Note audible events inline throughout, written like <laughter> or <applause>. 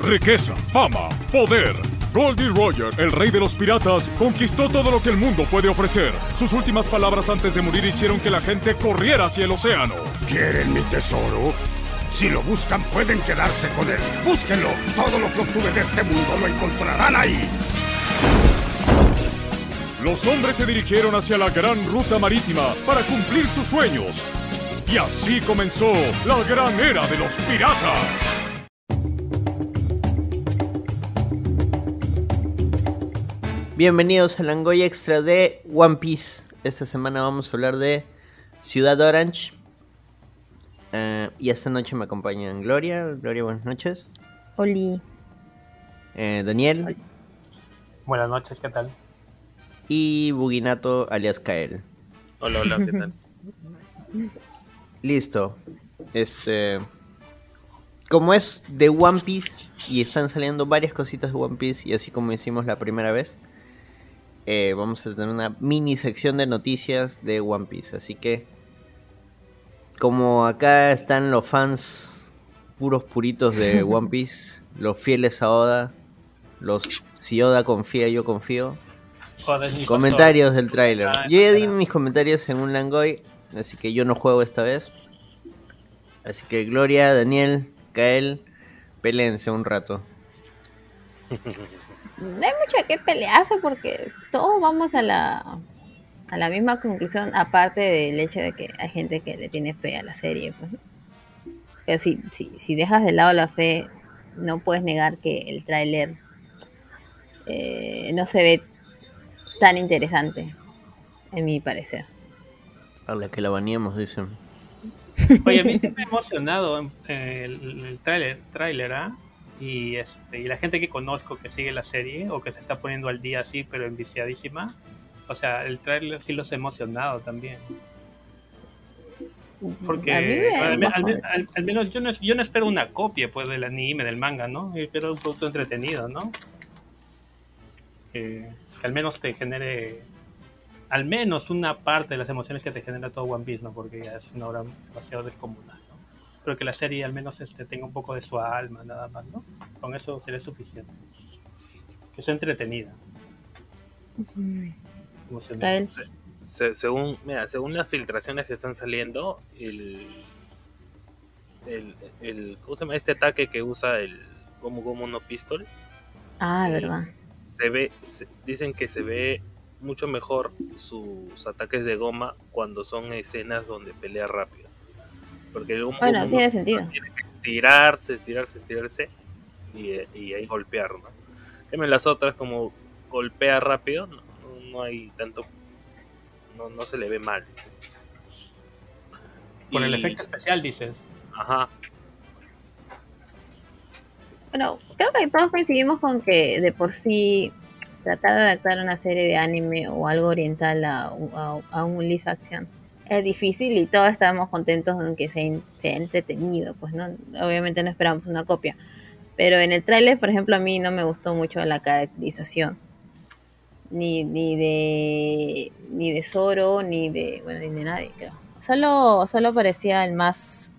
riqueza, fama, poder. Goldie Roger, el rey de los piratas, conquistó todo lo que el mundo puede ofrecer. Sus últimas palabras antes de morir hicieron que la gente corriera hacia el océano. ¿Quieren mi tesoro? Si lo buscan, pueden quedarse con él. Búsquenlo. Todo lo que obtuve de este mundo lo encontrarán ahí. Los hombres se dirigieron hacia la gran ruta marítima para cumplir sus sueños. Y así comenzó la gran era de los piratas. Bienvenidos al Langoy Extra de One Piece. Esta semana vamos a hablar de Ciudad Orange. Eh, y esta noche me acompañan Gloria. Gloria, buenas noches. Oli. Eh, Daniel. Buenas noches, ¿qué tal? Y Buginato alias Kael. Hola, hola, ¿qué tal? <laughs> Listo. Este. Como es de One Piece y están saliendo varias cositas de One Piece, y así como hicimos la primera vez, eh, vamos a tener una mini sección de noticias de One Piece. Así que, como acá están los fans puros puritos de <laughs> One Piece, los fieles a Oda, los si Oda confía, yo confío. Comentarios del tráiler. Ah, Yo ya di mis comentarios en un Langoy, así que yo no juego esta vez. Así que Gloria, Daniel, Kael, peleense un rato. <laughs> No hay mucho que pelearse porque todos vamos a la a la misma conclusión, aparte del hecho de que hay gente que le tiene fe a la serie. Pues. ¿no? Pero si, si, si dejas de lado la fe, no puedes negar que el tráiler eh, no se ve tan interesante, en mi parecer. A la que la baneamos, dicen. Oye, a mí sí <laughs> me ha emocionado eh, el, el tráiler, tráiler, ¿ah? Y, este, y la gente que conozco que sigue la serie o que se está poniendo al día así, pero enviciadísima. O sea, el tráiler sí los ha emocionado también. Porque al, me- al me- al- al menos yo no, yo no espero una copia pues del anime, del manga, ¿no? Yo espero un producto entretenido, ¿no? Que, que al menos te genere al menos una parte de las emociones que te genera todo One Piece, ¿no? Porque ya es una obra demasiado descomunal. Pero que la serie al menos este, tenga un poco de su alma, nada más, ¿no? Con eso sería suficiente. Que sea entretenida. Kael. Se- según, mira, según las filtraciones que están saliendo, el, el, el ¿cómo se llama? Este ataque que usa el Gomu Gomu no Pistol, Ah, Sí. verdad. se ve, se- dicen que se ve mucho mejor sus ataques de goma cuando son escenas donde pelea rápido. Porque el Gomu Bueno, tiene sentido. tiene que estirarse, estirarse, estirarse y, y ahí golpear, ¿no? En las otras como golpea rápido, no, no- hay tanto, no, no se le ve mal. Por el Y- efecto especial, dices. Ajá, Bueno, creo que todos coincidimos con que de por sí tratar de adaptar una serie de anime o algo oriental a, a- a un live action es difícil y todos estamos contentos en que sea, sea entretenido, pues no, obviamente no esperamos una copia. Pero en el tráiler, por ejemplo, a mí no me gustó mucho la caracterización. Ni, ni de ni de Zoro, ni de bueno, ni de nadie, creo. Solo, solo parecía el más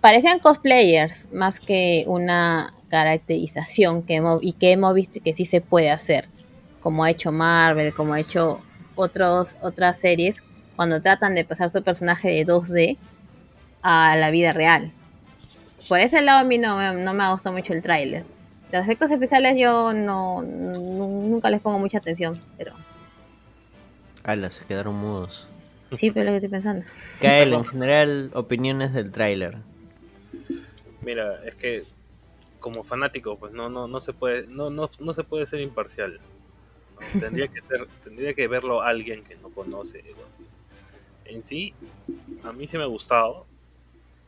parecían cosplayers más que una caracterización que hemos, y que hemos visto que sí se puede hacer, como ha hecho Marvel, como ha hecho otros, otras series, cuando tratan de pasar su personaje de 2D a la vida real. Por ese lado a mí no, me- no me ha gustado mucho el tráiler. Los efectos especiales yo no, nu- nunca les pongo mucha atención, pero Ala, se quedaron mudos. sí, pero es lo que estoy pensando. Kael, <laughs> en general, opiniones del tráiler. mira, es que como fanático, pues no, no, no se puede, no, no, no se puede ser imparcial. ¿no? Tendría que ser, tendría que verlo alguien que no conoce. En sí, a mí sí me ha gustado.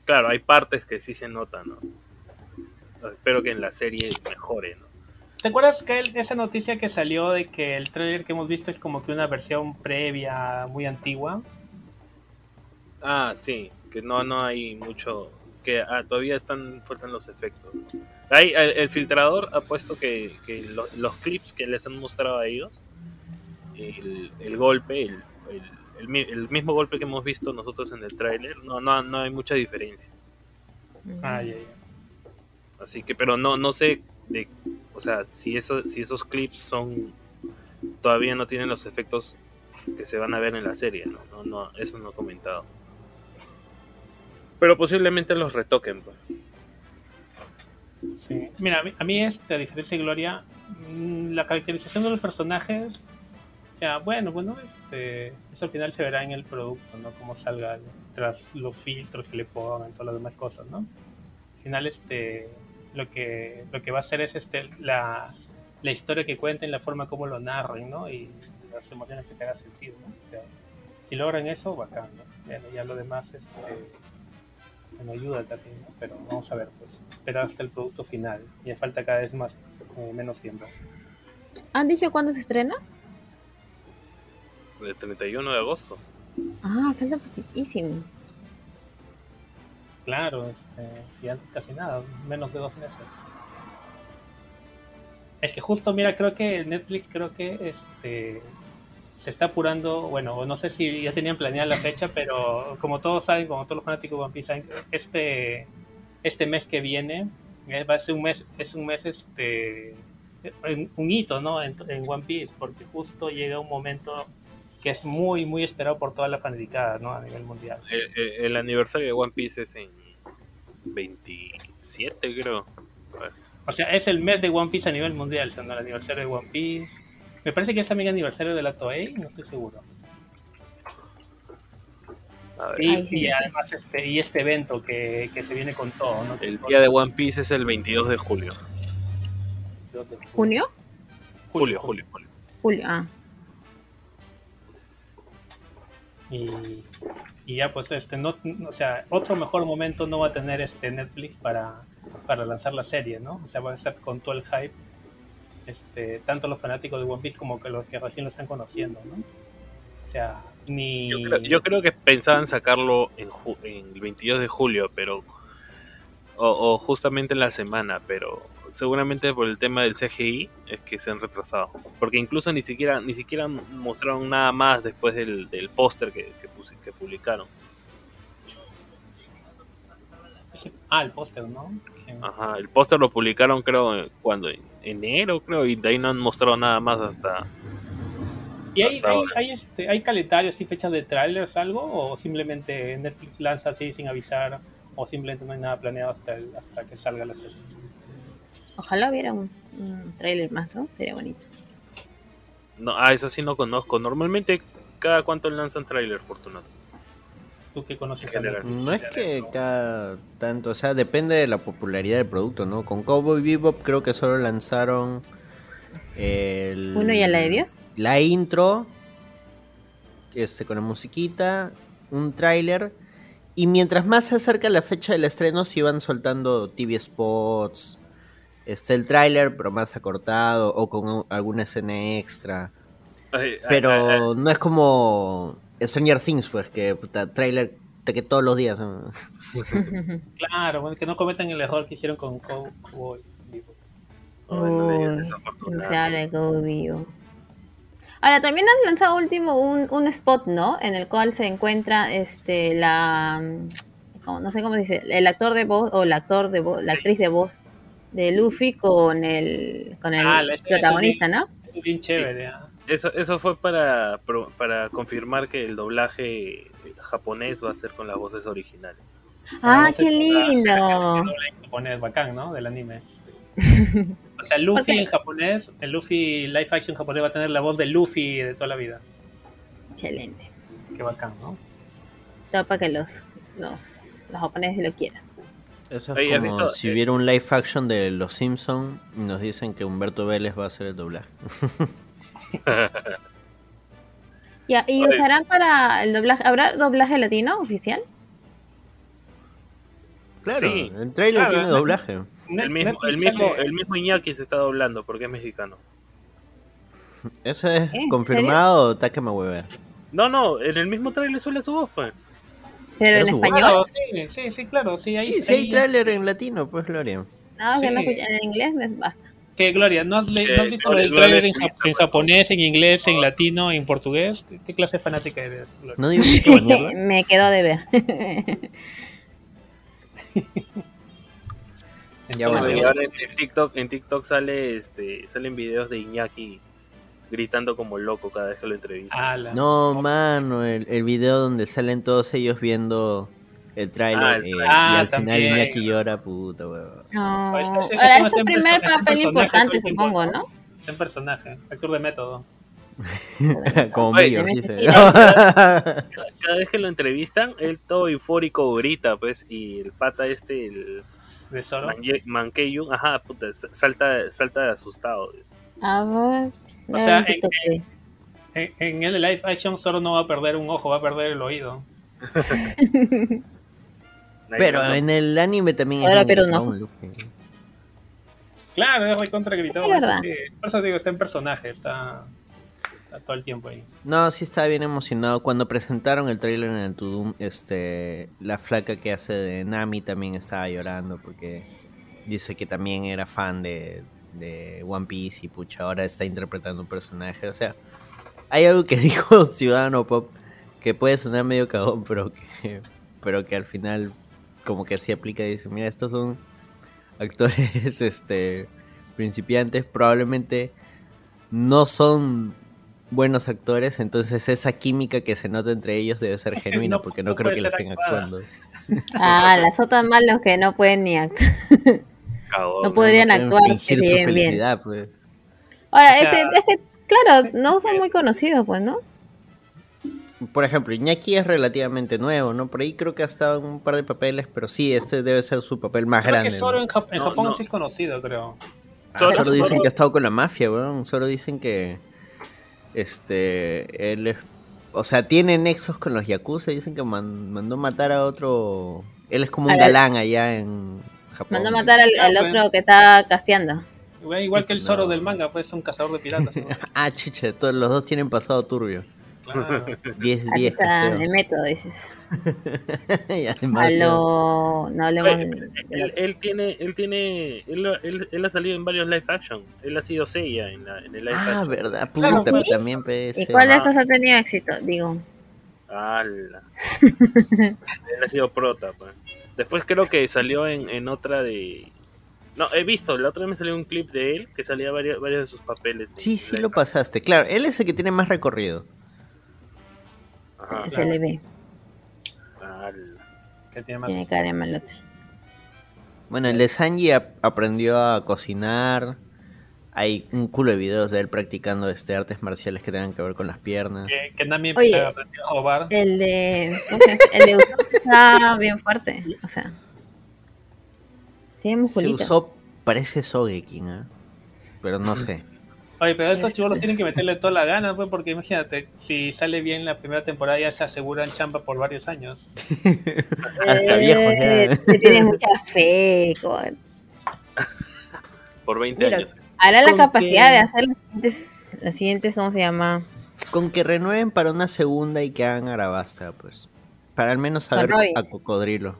Claro, hay partes que sí se notan, ¿no? Espero que en la serie mejore, ¿no? ¿Te acuerdas que el- esa noticia que salió de que el trailer que hemos visto es como que una versión previa, muy antigua? Ah, sí, que no, no hay mucho, que ah, todavía están faltan los efectos. Hay, el, el filtrador ha puesto que, que lo- los clips que les han mostrado a ellos, el, el golpe, el, el, el mi- el mismo golpe que hemos visto nosotros en el tráiler, no, no, no hay mucha diferencia. Ah, ya, ya. Así que, pero no, no sé de, o sea, si eso, si esos clips son, todavía no tienen los efectos que se van a ver en la serie, no, no, no eso no he comentado. Pero posiblemente los retoquen, pues. Sí. Mira, a mí, a mí este, a diferencia de Gloria, mm, la caracterización de los personajes, sea, bueno, bueno, este, eso al final se verá en el producto, ¿no? Cómo salga tras los filtros que le pongan, todas las demás cosas, ¿no? Al final, este, lo que, lo que va a hacer es este, la, la historia que cuenten, la forma como lo narren, ¿no? Y las emociones que te haga sentido, ¿no? O sea, si logran eso, bacán, ¿no? Ya, ya lo demás, este, me ayuda también, ¿no? Pero vamos a ver, pues, esperar hasta el producto final. Ya falta cada vez más, eh, menos tiempo. ¿Han dicho cuándo se estrena? El 31 de agosto. Ah, falta poquitísimo. Claro, este, ya casi nada, menos de dos meses. Es que justo, mira, creo que Netflix creo que este se está apurando, bueno, no sé si ya tenían planeada la fecha, pero como todos saben, como todos los fanáticos de One Piece saben, este este mes que viene eh, va a ser un mes, es un mes este un hito, ¿no? En, en One Piece, porque justo llega un momento que es muy, muy esperado por toda la fanaticada, ¿no? A nivel mundial. El, el- el aniversario de One Piece es en 27, creo. O sea, es el mes de One Piece a nivel mundial, siendo el aniversario de One Piece. Me parece que es también aniversario de la Toei, no estoy seguro. A ver. Y, y además este, y este evento que, que se viene con todo, ¿no? El día de One Piece es el 22 de julio. ¿Junio? Julio, julio, julio. Julio, ah. Y, y ya pues este no o sea otro mejor momento no va a tener este Netflix para, para lanzar la serie no o sea va a estar con todo el hype este tanto los fanáticos de One Piece como que los que recién lo están conociendo no o sea ni Yo creo, que pensaban sacarlo en, ju- en el 22 de julio, pero. O justamente en la semana, pero seguramente por el tema del CGI es que se han retrasado. Porque incluso ni siquiera ni siquiera mostraron nada más después del, del póster que, que, publicaron. ah el póster no Ajá, el póster lo publicaron creo cuando en enero creo y de ahí no han mostrado nada más hasta y hay, hasta hay, hay, este, hay calendarios y fechas de trailers algo o simplemente Netflix lanza así sin avisar o simplemente no hay nada planeado hasta el- hasta que salga la serie Ojalá hubiera un, un trailer más, ¿no? Sería bonito. no, ah, eso sí no conozco. Normalmente cada cuánto lanzan trailer, Fortunato. tú que conoces No es que cada tanto, o sea, depende de la popularidad del producto, ¿no? Con Cowboy Bebop creo que solo lanzaron el... ¿Uno y a la de Dios? La intro, este, con la musiquita, un tráiler, y mientras más se acerca la fecha del estreno se iban soltando TV spots, este, el tráiler pero más acortado o con alguna escena extra. Ay, ay, ay, ay. Pero no es como Stranger Things, pues, que puta, tráiler de que todos los días. ¿no? <laughs> claro bueno, que no cometan el error que hicieron con Cowboy no no se habla de Cowboy. Ahora, también han lanzado último un, un spot, ¿no? En el cual se encuentra este la como- no sé cómo se dice, el actor de voz o el actor de voz, la actriz de voz de Luffy con el con el Ah, protagonista, ¿no? Bien chévere. ah. Eso, eso fue para, pro- para confirmar que el doblaje japonés va a ser con las voces originales. Ah, qué lindo. En japonés, bacán, ¿no? Del anime. <laughs> O sea, Luffy en japonés, el Luffy live action japonés va a tener la voz de Luffy de toda la vida. Excelente. Qué bacán, ¿no? Todo para que los los los japoneses lo quieran. Eso es Oye, ¿has como visto? si Eh, hubiera un live action de Los Simpson y nos dicen que Humberto Vélez va a hacer el doblaje. <laughs> <laughs> Ya, ¿y Oye. usarán para el doblaje? ¿Habrá doblaje latino oficial? Claro, Sí. el trailer Claro, tiene doblaje. El mismo, el, mismo, el mismo Iñaki se está doblando porque es mexicano. ¿Eso es ¿En confirmado o Take me huever? No, no, en el mismo trailer suele su voz, pues. Pero en Pero español. Claro, sí, sí, sí, claro. Sí, ahí, Sí, sí hay trailer en latino, pues Gloria. No, que no Sí. en inglés me basta. ¿Qué, Gloria? ¿No has, le- Eh, ¿no has visto el trailer en, ja- en japonés, en inglés, en latino, en portugués? ¿Qué, qué clase de fanática eres, Gloria? No digo que <laughs> me quedó de ver. <laughs> Ya, bueno. Y ahora en, en TikTok, en TikTok sale, este, salen videos de Iñaki gritando como loco cada vez que lo entrevistan. ala. No, mano, el, el video donde salen todos ellos viendo el tráiler Ah, el eh, y Ah, al final. Iñaki llora, puta, weón. No. Pues ese- ese Ahora, es en primer papel importante, supongo, ¿no? Está en personaje, actor de método. <laughs> Como Oye, mío, sí se-. <laughs> Cada, <laughs> cada vez que lo entrevistan, él todo eufórico grita, pues, y el pata este, el De Mankeyun, ajá, puta, salta, salta de asustado. A ver. O sea, en el live action Zoro no va a perder un ojo, va a perder el oído. <laughs> Pero en el anime también Ahora es bien pero no. gritón, Luffy. Claro, es recontra gritón. Sí, sí. Por eso digo, está en personaje, está, está todo el tiempo ahí. No, sí estaba bien emocionado. Cuando presentaron el trailer en el Tudum, este, la flaca que hace de Nami también estaba llorando porque dice que también era fan de, de One Piece y pucha, ahora está interpretando un personaje. O sea, hay algo que <laughs> dijo Ciudadano Pop que puede sonar medio cagón, pero que, pero que al final como que sí aplica y dice, mira, estos son actores <laughs> este principiantes, probablemente no son buenos actores, entonces esa química que se nota entre ellos debe ser <laughs> genuina, No- porque no, no creo que la estén actuada. actuando. Ah, las otras malos que no pueden ni actuar. Cagón. No podrían pueden actuar fingir su bien, bien. pues. Ahora, O sea- este, es que, claro, no son muy conocidos, pues, ¿no? Por ejemplo, Iñaki es relativamente nuevo, ¿no? Por ahí creo que ha estado en un par de papeles, pero sí, este debe ser su papel más Creo grande. que ¿no? en, Jap- en No, Japón no. sí es conocido, creo. Ah, solo dicen que ha estado con la mafia, weón. Solo dicen que. Este. Él es. O sea, tiene nexos con los yakuza. Dicen que man- mandó matar a otro. Él es como un A ver. galán allá en Japón. Mandó a matar al, Ah, bueno. otro que está casteando. Igual, igual que el Zoro No. del manga, pues es un cazador de piratas. ¿no? <laughs> Ah, chucha, todos los dos tienen pasado turbio. Claro. 10 Aquí 10 está casteo. el método, dices. <laughs> Y además, lo... No hablemos Él, él tiene, él tiene, él, él, él ha salido en varios live action. Él ha sido Seiya en, la, en el live Ah, action. verdad, Claro, puta, ¿sí? pero también PS. ¿Y cuál de esos ha tenido éxito? Digo. Ala. <laughs> él ha sido prota, pues. Después creo que salió en, en otra de. No, he visto, la otra vez me salió un clip de él que salía varios, varios de sus papeles. en Sí, sí lo pasaste. Claro, él es el que tiene más recorrido. Ajá. se le ve. Que tiene más. Tiene cara de malote. Bueno, el de Sanji ap- aprendió a cocinar. Hay un culo de videos de él practicando este artes marciales que tengan que ver con las piernas. Que, que Nami Oye. aprendió a robar. El de. ¿cómo se llama? El de Usopp está bien fuerte. O sea. Tiene Se musculito. usó, parece Sogeking, ¿ah? Pero no sé. Oye, pero estos chivolos tienen que meterle toda la gana, pues, porque imagínate, si sale bien la primera temporada ya se aseguran chamba por varios años. <laughs> Hasta viejos ya. Eh, te tienes mucha fe. co- <laughs> Por 20 Mira, años. Hará la capacidad que- de hacer las siguientes, las siguientes, ¿cómo se llama? Con que renueven para una segunda y que hagan Arabasta, pues. Para al menos saber a Cocodrilo.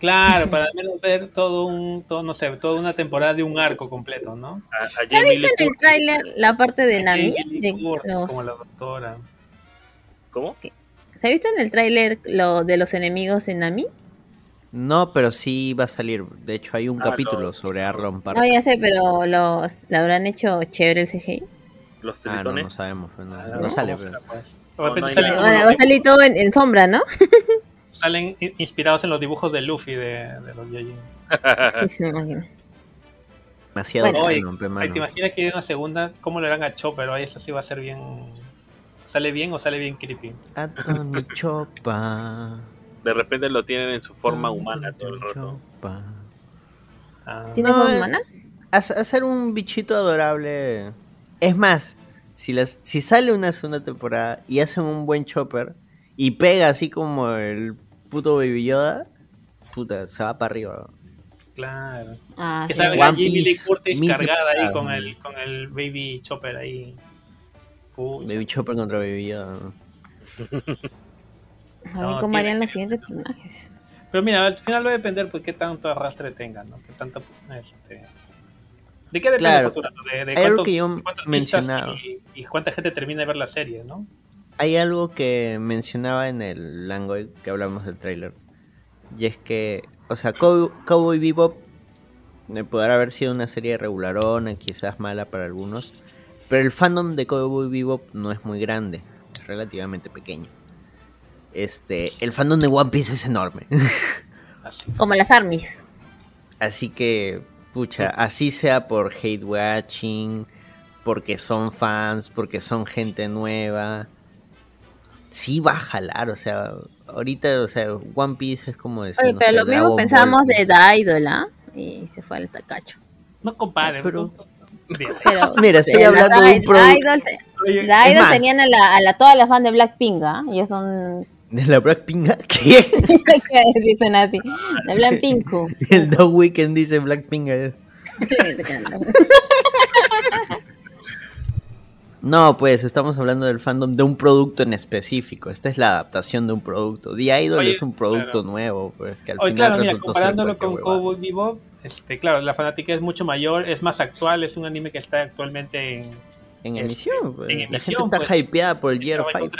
Claro, <laughs> para al menos ver todo un, todo, no sé, toda una temporada de un arco completo, ¿no? A, a ¿Ya viste en el tráiler la parte de Nami? De los- como la doctora. ¿Cómo? ¿Se ha visto en el tráiler lo de los enemigos de Nami? No, pero sí va a salir. De hecho, hay un Ah, capítulo sobre Arlon Park. No, ya sé, pero los, ¿lo habrán hecho chévere el CGI? Los Ah, no, no sabemos. no, Ah, no ¿no? sale. ¿Cómo pero- pues? Repente va a salir todo en, en sombra, ¿no? <laughs> salen in- inspirados en los dibujos de Luffy de, de los Yojin. <laughs> Sí, sí, me imagino. Demasiado Bueno. Oye, canon, pe, Ay. ¿Te imaginas que hay una segunda? ¿Cómo le harán a Chopper? Ay, eso sí va a ser bien. ¿Sale bien o sale bien creepy? A Tony Chopa. De repente lo tienen en su forma humana todo el rato. Ah, ¿Tiene No, forma eh, humana? Hace- Hacer un bichito adorable. Es más, si, las, si sale una segunda temporada y hacen un buen chopper y pega así como el puto Baby Yoda, puta, se va para arriba. claro. Ah, Que sí. salga One Jamie Lee Curtis mil cargada ahí con el, con el Baby Chopper ahí. Pucha. Baby Chopper contra Baby Yoda. <laughs> ¿no? A ver No, cómo harían los siguientes personajes. Pero mira, al final va a depender pues qué tanto arrastre tenga, ¿no? Qué tanto este ¿De qué depende Claro. el futuro? De, algo que yo mencionaba. Y, y cuánta gente termina de ver la serie, ¿no? Hay algo que mencionaba en el Langoy que hablamos del tráiler. Y es que, o sea, Cow- Cowboy Bebop eh, podrá haber sido una serie regularona, quizás mala para algunos, pero el fandom de Cowboy Bebop no es muy grande, es relativamente pequeño. Este, el fandom de One Piece es enorme. <laughs> Así. Como las armies. Así que, pucha, así sea por hate watching, porque son fans, porque son gente nueva. Sí va a jalar, o sea, ahorita, o sea, One Piece es como decir, Oye, no pero sé, lo mismo Dragon pensábamos Ball, de pues. The Idol, ¿ah? Y se fue al tacacho. No comparen. Pero- <laughs> Mira, estoy pero hablando la de un The producto Idol, te- Oye, The Idol más. tenían a, la, a la, todas las fans de Blackpink, ¿ah? Ellos son... de la Blackpink, <laughs> ¿qué? ¿Qué dicen así? De Blackpink. <laughs> El Dog Weekend dice Blackpink. eh. <laughs> No, pues estamos hablando del fandom de un producto en específico. Esta es la adaptación de un producto. The Idol Oye, es un producto claro. nuevo, pues que al Oye, final claro, mira, comparándolo con. Cowboy Bebop, este, claro, la fanática es mucho mayor, es más actual, es un anime que está actualmente en... En este, emisión, pues. en la emisión, gente está pues, hypeada por el Year está 5.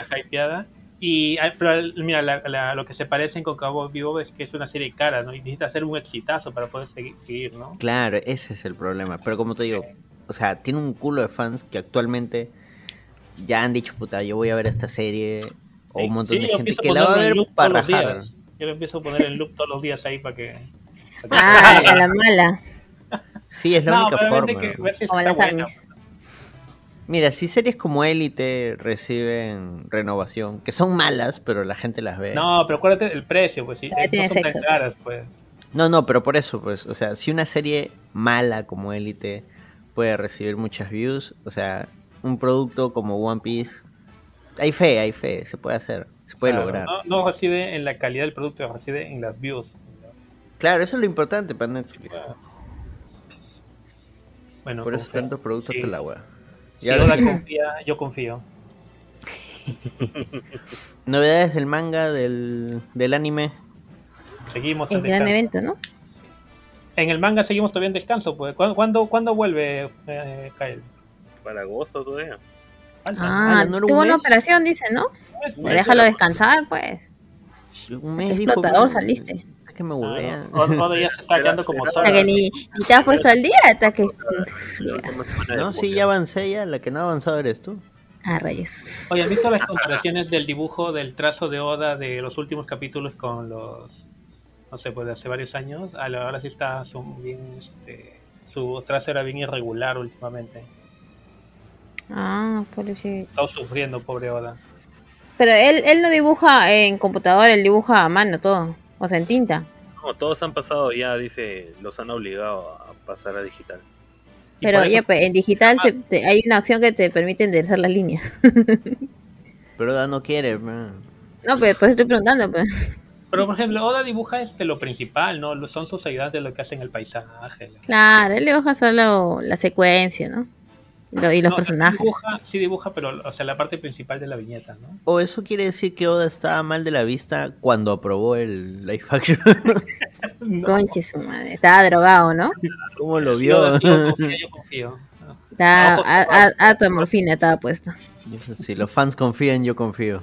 Y, ah, pero mira, la- la- lo que se parecen con Cowboy Bebop es que es una serie cara, ¿no? Y necesita hacer un exitazo para poder seguir, seguir, ¿no? Claro, ese es el problema. Pero como te digo, o sea, tiene un culo de fans que actualmente ya han dicho, puta, yo voy a ver esta serie. O un montón Sí, de gente que la va a ver para rajar. Yo lo empiezo a poner en loop todos los días ahí para que... para que- Ah, a la mala. Sí, es la no, única forma. que ver si Como las buena. armies. Mira, si series como Élite reciben renovación, que son malas, pero la gente las ve. No, pero acuérdate del precio, pues sí. Todavía No tiene son tan caras, pues. No, no, pero por eso, pues, o sea, si una serie mala como Élite puede recibir muchas views, o sea, un producto como One Piece, hay fe, hay fe, se puede hacer, se puede Claro, lograr. No, no reside en la calidad del producto, reside en las views. Claro, eso es lo importante para Netflix. Bueno, por eso tantos productos Sí. te la wea. Si Y ahora confía, yo confío. <laughs> Novedades del manga, del, del anime. Seguimos en gran descanso. evento, ¿no? En el manga seguimos todavía en descanso. Pues. ¿Cuándo, cuándo, cuándo vuelve eh, Kyle? Para agosto todavía. Falta. Ah, Ah, ¿no era un tuvo una operación, dice, ¿no? Pues, Pues déjalo descansar, pues. Un mes dijo, saliste. Que me. Oda Oda ya se está quedando como que ni, ni te has puesto al día, hasta que... No, sí, ya avancé ya, la que no ha avanzado eres tú. Ah, rayos. Oye, ¿han visto las comparaciones del dibujo, del trazo de Oda de los últimos capítulos con los, no sé, pues de hace varios años? Ah, Ahora sí está su, bien, este, su trazo era bien irregular últimamente. Ah, pobrecito. Está sufriendo, pobre Oda. Pero él, él no dibuja en computadora, él dibuja a mano todo. O sea, en tinta. No, todos han pasado ya, dice, los han obligado a pasar a digital. Y Pero ya, pues, en digital te- te- hay una opción que te permite enderezar las líneas. <laughs> Pero Oda no quiere. man. No, pues, pues estoy preguntando, pues. Pero por ejemplo, Oda dibuja este lo principal, ¿no? Son sus ayudantes lo que hacen el paisaje. la- Claro, él dibuja solo la secuencia, ¿no? Lo- y los No, sea, sí personajes. dibuja, sí dibuja, pero o sea, la parte principal de la viñeta, ¿no? O eso quiere decir que Oda estaba mal de la vista cuando aprobó el live action. <laughs> Conche su madre. Estaba drogado, ¿no? ¿Cómo lo Sí, vio? Sí, yo <laughs> confío, yo confío. Ojos a, a- morfina estaba puesto. Si los fans confían, yo confío.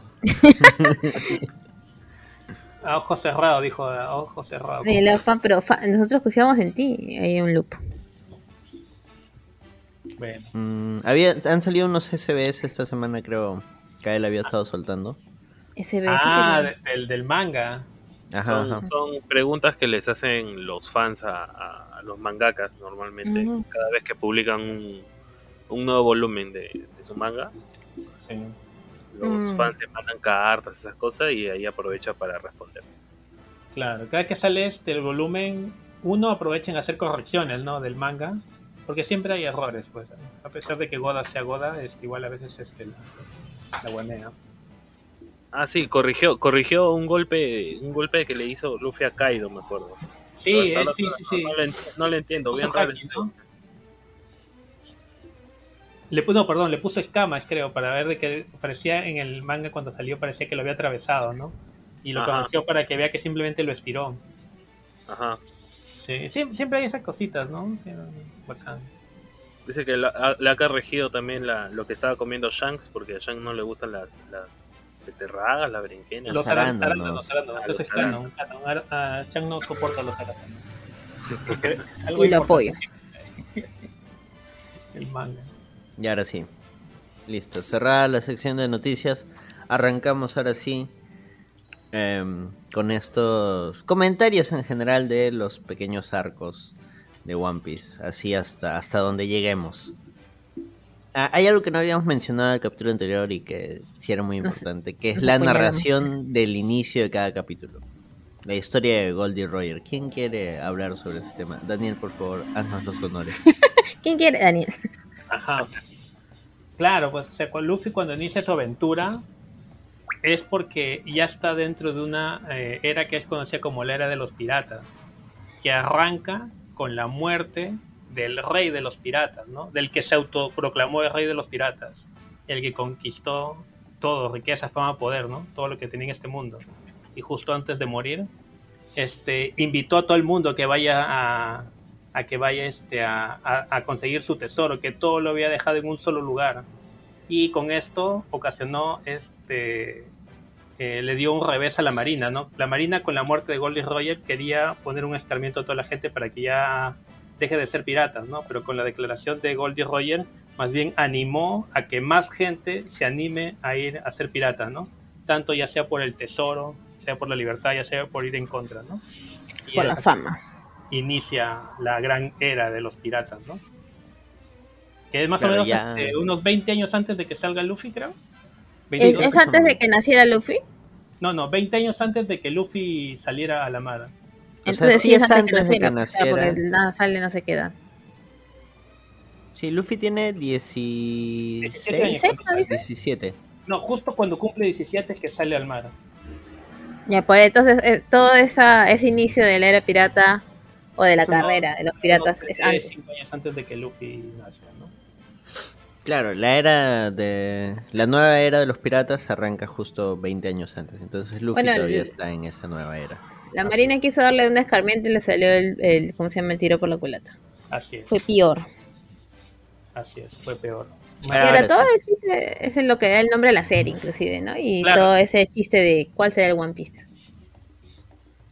A ojo cerrado, dijo, a ojo cerrado. Y los fan- pero fa- nosotros confiamos en ti. Hay un loop. Bueno, Mm, había, han salido unos SBS esta semana, creo. Que él había estado soltando. Beso ah, del, del manga. Ajá, Son, ajá. son preguntas que les hacen los fans a, a- a los mangakas normalmente. Cada vez que publican un, un nuevo volumen de, de su manga, Sí. los Mm. fans le mandan cartas, esas cosas, y ahí aprovecha para responder. Claro, cada vez que sale este el volumen, uno aprovecha en hacer correcciones, ¿no? Del manga, porque siempre hay errores, pues. A pesar de que Goda sea Goda, este, igual a veces este, la, la guanea. Ah, sí, corrigió, corrigió un golpe, un golpe que le hizo Luffy a Kaido, me acuerdo. Sí, No, eh, sí, sí, sí. No, no le entiendo, bien raro ¿no? Le puso, no, perdón, le puso escamas, creo, para ver de que parecía en el manga cuando salió, parecía que lo había atravesado, ¿no? Y lo Ajá. corrigió para que vea que simplemente lo estiró. Ajá. Sí, siempre hay esas cositas, ¿no? Sí, bacán. Dice que la- a- le ha corregido también la, lo que estaba comiendo Shanks, porque a Shanks no le gustan las, las beterragas, las berenjenas. Los arándanos. arándanos, los arándanos, Ah, eso es canon, ah, Chan no soporta los arándanos. <laughs> Y lo importante. El manga. Y ahora sí. Listo. Cerrada la sección de noticias. Arrancamos ahora sí. Em, con estos comentarios en general de los pequeños arcos de One Piece. Así hasta, hasta donde lleguemos. Ah, hay algo que no habíamos mencionado en el capítulo anterior y que sí era muy importante, que es la narración del inicio de cada capítulo. La historia de Goldie Roger. ¿Quién quiere hablar sobre ese tema? Daniel, por favor, haznos los honores. <laughs> ¿Quién quiere? Daniel. Ajá. Claro, pues o sea, con Luffy cuando inicia su aventura es porque ya está dentro de una eh, era que es conocida como la era de los piratas, que arranca con la muerte del rey de los piratas, ¿no? Del que se autoproclamó el rey de los piratas, el que conquistó todo, riqueza, fama, poder, ¿no? Todo lo que tenía en este mundo. Y justo antes de morir, este, invitó a todo el mundo que vaya a, que vaya este, a conseguir su tesoro, que todo lo había dejado en un solo lugar. Y con esto ocasionó, este, eh, le dio un revés a la Marina, ¿no? La Marina con la muerte de Goldie Roger quería poner un escarmiento a toda la gente para que ya deje de ser piratas, ¿no? Pero con la declaración de Goldie Roger, más bien animó a que más gente se anime a ir a ser piratas, ¿no? Tanto ya sea por el tesoro, sea por la libertad, ya sea por ir en contra, ¿no? Y Por la fama. inicia la gran era de los piratas, ¿no? Que es más o menos ya- este, unos 20 años antes de que salga Luffy, creo. ¿Es, 22 es antes de que naciera Luffy? No, no, 20 años antes de que Luffy saliera a la mar. O sea, Entonces sí sí es es antes antes de que naciera, sea, porque naciera. nada sale no se queda. Sí, Luffy tiene 16, 17 años. ¿Seis, no dice? 17. No, justo cuando cumple 17 es que sale al mar. Ya, por entonces eh, todo esa, ese inicio de la era pirata o de la Son carrera de los piratas unos es antes. cinco años antes de que Luffy nazca, ¿no? Claro, la era de. La nueva era de los piratas arranca justo 20 años antes. Entonces Luffy Bueno, todavía el- está en esa nueva era. La marina quiso darle un escarmiento y le salió el, el ¿cómo se llama? El tiro por la culata. Así es, Fue peor. así es, fue peor. Y Ahora sí. todo el chiste es lo que da el nombre a la serie, inclusive, ¿no? Y Claro. todo ese chiste de cuál será el One Piece.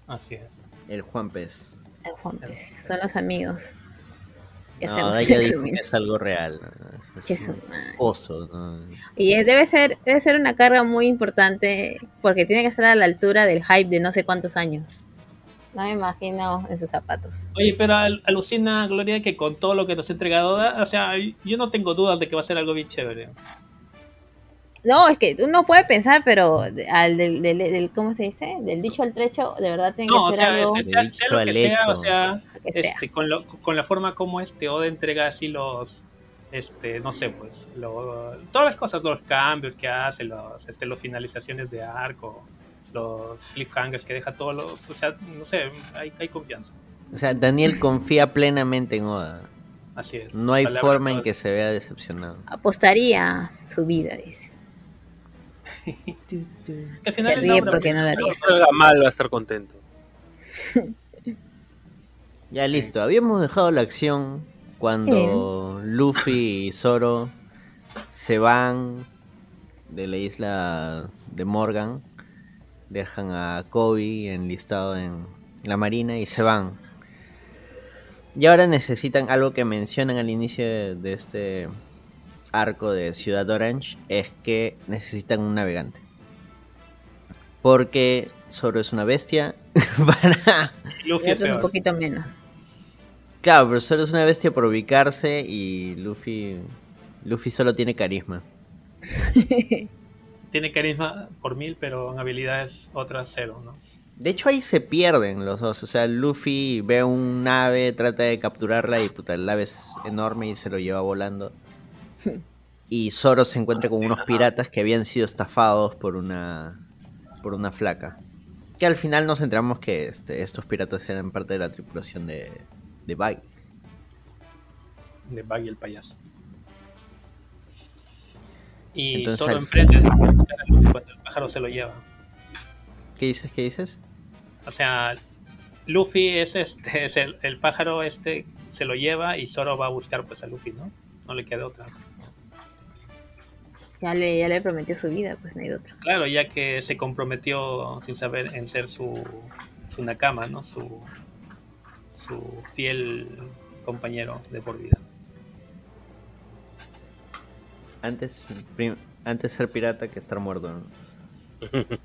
Así es. El Juan Pez. El One Piece. Son los amigos. Que No, hacemos Daya el dijo camino. que es algo real. ¿no? Es oso, ¿no? Y es- debe ser, debe ser una carga muy importante porque tiene que estar a la altura del hype de no sé cuántos años. No me imagino en sus zapatos. Oye, pero al- alucina, Gloria, que con todo lo que nos ha entregado, o sea, yo no tengo dudas de que va a ser algo bien chévere. No, es que uno puede pensar, pero al del, del- del- ¿cómo se dice? Del dicho al trecho, de verdad tiene No, o que ser sea, algo este, sea, Dicho sea lo al que sea, o sea, este, con, lo- con la forma como este Oda entrega así los, este, no sé, pues, lo- todas las cosas, los cambios que hace, los, este, las finalizaciones de arco, los cliffhangers que deja todo, lo, o sea, no sé, hay, hay confianza. O sea, Daniel confía plenamente en Oda. Así es. No hay forma en que se vea decepcionado. Apostaría su vida, dice. <laughs> Al final Se ríe obra, porque no la haría. No salga mal, va a estar contento. <laughs> Ya Sí. listo, habíamos dejado la acción cuando Luffy y Zoro se van de la isla de Morgan, dejan a Kobe enlistado en la marina y se van. Y ahora necesitan algo que mencionan al inicio de, de este arco de Ciudad Orange, es que necesitan un navegante. Porque Zoro es una bestia <laughs> para... Luffy es un poquito menos. Claro, pero solo es una bestia por ubicarse y Luffy. Luffy solo tiene carisma. <laughs> Tiene carisma por mil, pero en habilidades otras cero, ¿no? De hecho, ahí se pierden los dos. O sea, Luffy ve un ave, trata de capturarla y puta, el ave es enorme y se lo lleva volando. <laughs> Y Zoro se encuentra con unos piratas que habían sido estafados por una. por una flaca. Que al final nos enteramos que este, estos piratas eran parte de la tripulación de. de Bug. de Buggy el payaso. Y Entonces, al- a Luffy cuando el pájaro se lo lleva. ¿Qué dices? ¿Qué dices? O sea, Luffy es este, es el, el pájaro este se lo lleva y Zoro va a buscar pues a Luffy, ¿no? No le queda otra. Ya le, ya le prometió su vida, pues no hay de otra. Claro, ya que se comprometió sin saber en ser su, su nakama, ¿no? Su, su fiel compañero de por vida. Antes, prim- antes ser pirata que estar muerto. ¿no? <laughs>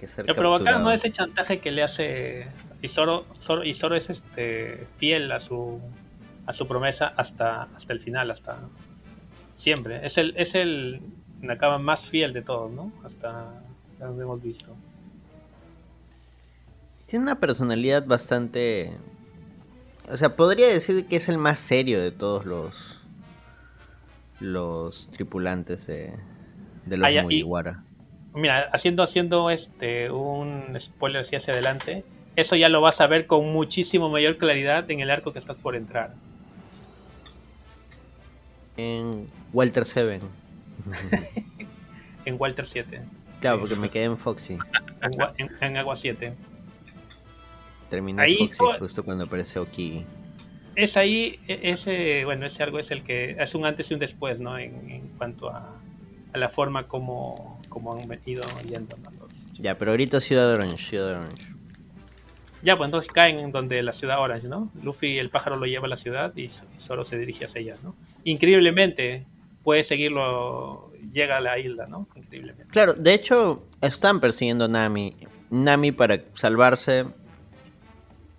que ser Pero. ¿no? Ese chantaje que le hace. Y Zoro, Zoro- y Zoro es este fiel a su a su promesa hasta, hasta el final, hasta siempre. Es el, es el Nakama más fiel de todos, ¿no? Hasta donde hemos visto. Tiene una personalidad bastante... O sea, podría decir que es el más serio de todos los... Los tripulantes de, de los ya, y- Mugiwara. Mira, haciendo, haciendo este un spoiler así hacia adelante, eso ya lo vas a ver con muchísimo mayor claridad en el arco que estás por entrar. En Walter Seven. En Walter 7. Claro, porque me quedé en Foxy. En, Gua- en- en Agua 7. Terminé Ahí Foxy justo cuando aparece Okigi. es ahí, e- ese, bueno, ese algo es el que es un antes y un después, ¿no? En, en cuanto a, a la forma como, como han ido yendo ¿no? los chicos. Ya, pero ahorita Ciudad Orange, Ciudad Orange. Ya, pues entonces caen en donde la ciudad Orange, ¿no? Luffy, el pájaro, lo lleva a la ciudad y, y Zoro se dirige hacia ella, ¿no? Increíblemente, puede seguirlo, llega a la isla, ¿no? Increíblemente. Claro, de hecho, están persiguiendo a Nami. Nami, para salvarse,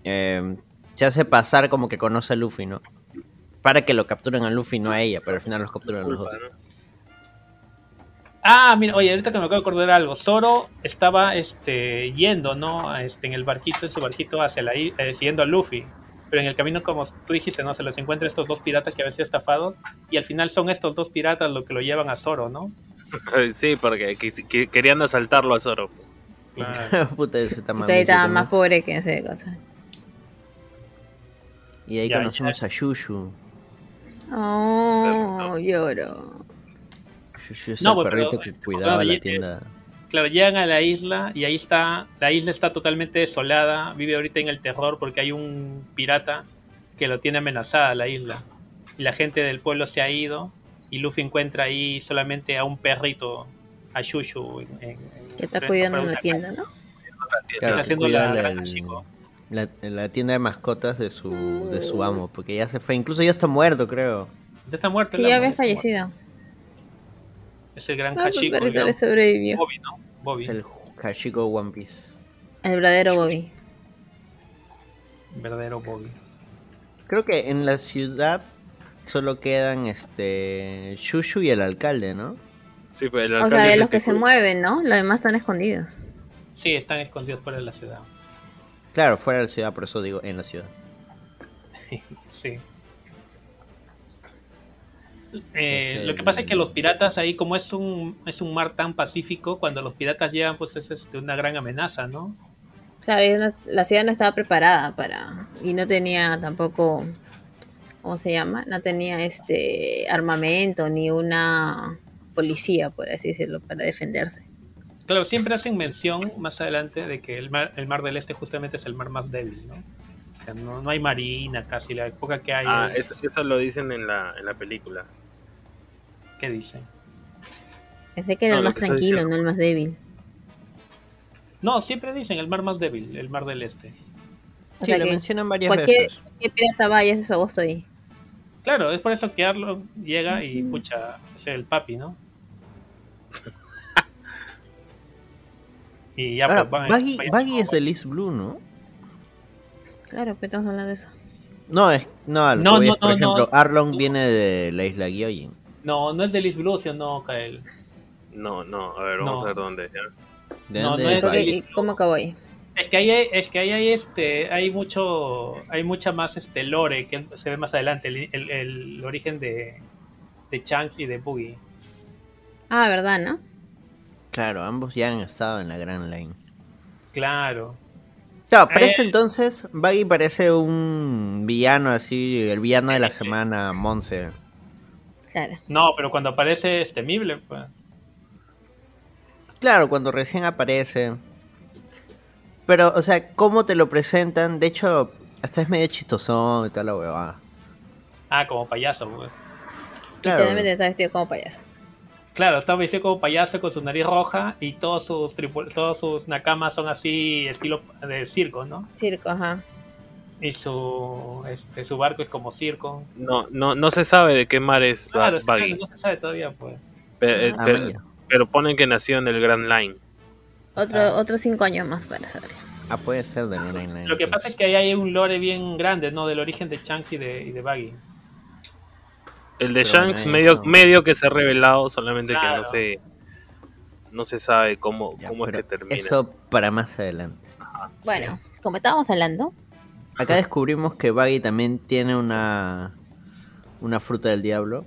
eh, se hace pasar como que conoce a Luffy, ¿no? Para que lo capturen a Luffy, no a ella, pero al final los capturan a los dos. Ah, mira, oye, ahorita que me acabo de acordar algo. Zoro estaba este, yendo, ¿no? Este, en el barquito, en su barquito hacia la eh, siguiendo a Luffy. Pero en el camino, como tú dijiste, ¿no? Se les encuentra estos dos piratas que habían sido estafados. Y al final son estos dos piratas los que lo llevan a Zoro, ¿no? Sí, porque querían asaltarlo a Zoro. Claro. <laughs> Puta, ese está Usted estaba más pobre que ese cosa. Y ahí Ya, conocemos a Shushu. Oh, lloro. Shushu es No, el perrito pero- que cuidaba la es- tienda. Claro, llegan a la isla y ahí está, la isla está totalmente desolada, vive ahorita en el terror porque hay un pirata que lo tiene amenazada la isla. Y la gente del pueblo se ha ido y Luffy encuentra ahí solamente a un perrito, a Shushu. En, en- Que está cuidando una tienda, ¿no? Claro, haciendo la la, granja el- chico. la- la tienda de mascotas de su, de su amo, porque ya se fue, incluso ya está muerto, creo. Ya está muerto. Que ya había fallecido. Es el gran Ah, el Hashiko. perrito le sobrevivió. Bobby. Es el Hashiko One Piece. El verdadero Bobby. Verdadero Bobby. Creo que en la ciudad solo quedan este Shushu y el alcalde, ¿no? Sí, pues el O alcalde sea, de los el que se mueven, ¿no? Los demás están escondidos. Sí, están escondidos fuera de la ciudad. Claro, fuera de la ciudad, por eso digo en la ciudad. <laughs> Sí. Eh, Es Lo que pasa es que los piratas ahí, como es un, es un mar tan pacífico, cuando los piratas llegan, pues es este, una gran amenaza, ¿no? Claro, la ciudad no estaba preparada para. Y no tenía tampoco. ¿Cómo se llama? No tenía este armamento ni una policía, por así decirlo, para defenderse. Claro, siempre hacen mención más adelante de que el mar, el mar del Este justamente es el mar más débil, ¿no? O sea, no, no hay marina casi, la época que hay Ah, es- eso, eso lo dicen en la, en la película. ¿Qué dicen? Pensé que era No, el más tranquilo, no el más débil. No, siempre dicen el mar más débil, el mar del Este. O Sí, lo mencionan varias cualquier, veces. cualquier pirata vaya ese agosto ahí. Claro, es por eso que Arlong llega y pucha, es el papi, ¿no? <laughs> y ya Ahora, pues, van- Baggy, vayan- Baggy es del East Blue, ¿no? Claro, pero estamos hablando de eso. No, es, no, es, por no, ejemplo, no. Arlong viene de la isla Gyojin. No, no es de Liz Blue, no, Kael. No, no, a ver, vamos No. a ver dónde. ¿De No, dónde no es ¿Cómo acabó ahí? Es que ahí hay, es que ahí hay este, hay mucho, hay mucha más este lore que se ve más adelante, el, el- el origen de, de Shanks y de Boogie. Ah, ¿verdad, no? Claro, ambos ya han estado en la Grand Line. Claro. Claro, para Eh. este entonces, Baggy parece un villano así, el villano de la Sí. semana, Monse. Claro. No, pero cuando aparece es temible, pues. Claro, cuando recién aparece. Pero, o sea, ¿cómo te lo presentan? De hecho, hasta es medio chistosón y toda la huevada. Ah, como payaso, pues. Claro. Literalmente está vestido como payaso. Claro, está vestido como payaso con su nariz roja y todos sus tripul- todos sus nakamas son así estilo de circo, ¿no? Circo, ajá. Y su, este, su barco es como circo. No, no, no se sabe de qué mar es Ba- Claro, sí, Buggy, no se sabe todavía, pues. pe- eh, Ah, pero, vaya. pero ponen que nació en el Grand Line. Otro, Ah. Otros cinco años más para saber. Ah, puede ser de Line Line. Lo que pasa es que ahí hay un lore bien grande, ¿no? Del origen de Shanks y de, y de Buggy. El de Pero Shanks medio, medio que se ha revelado, solamente que no se no se sabe cómo, Ya, cómo es que pero termina. Eso para más adelante. Bueno, como estábamos hablando, Acá descubrimos que Buggy también tiene una una fruta del diablo.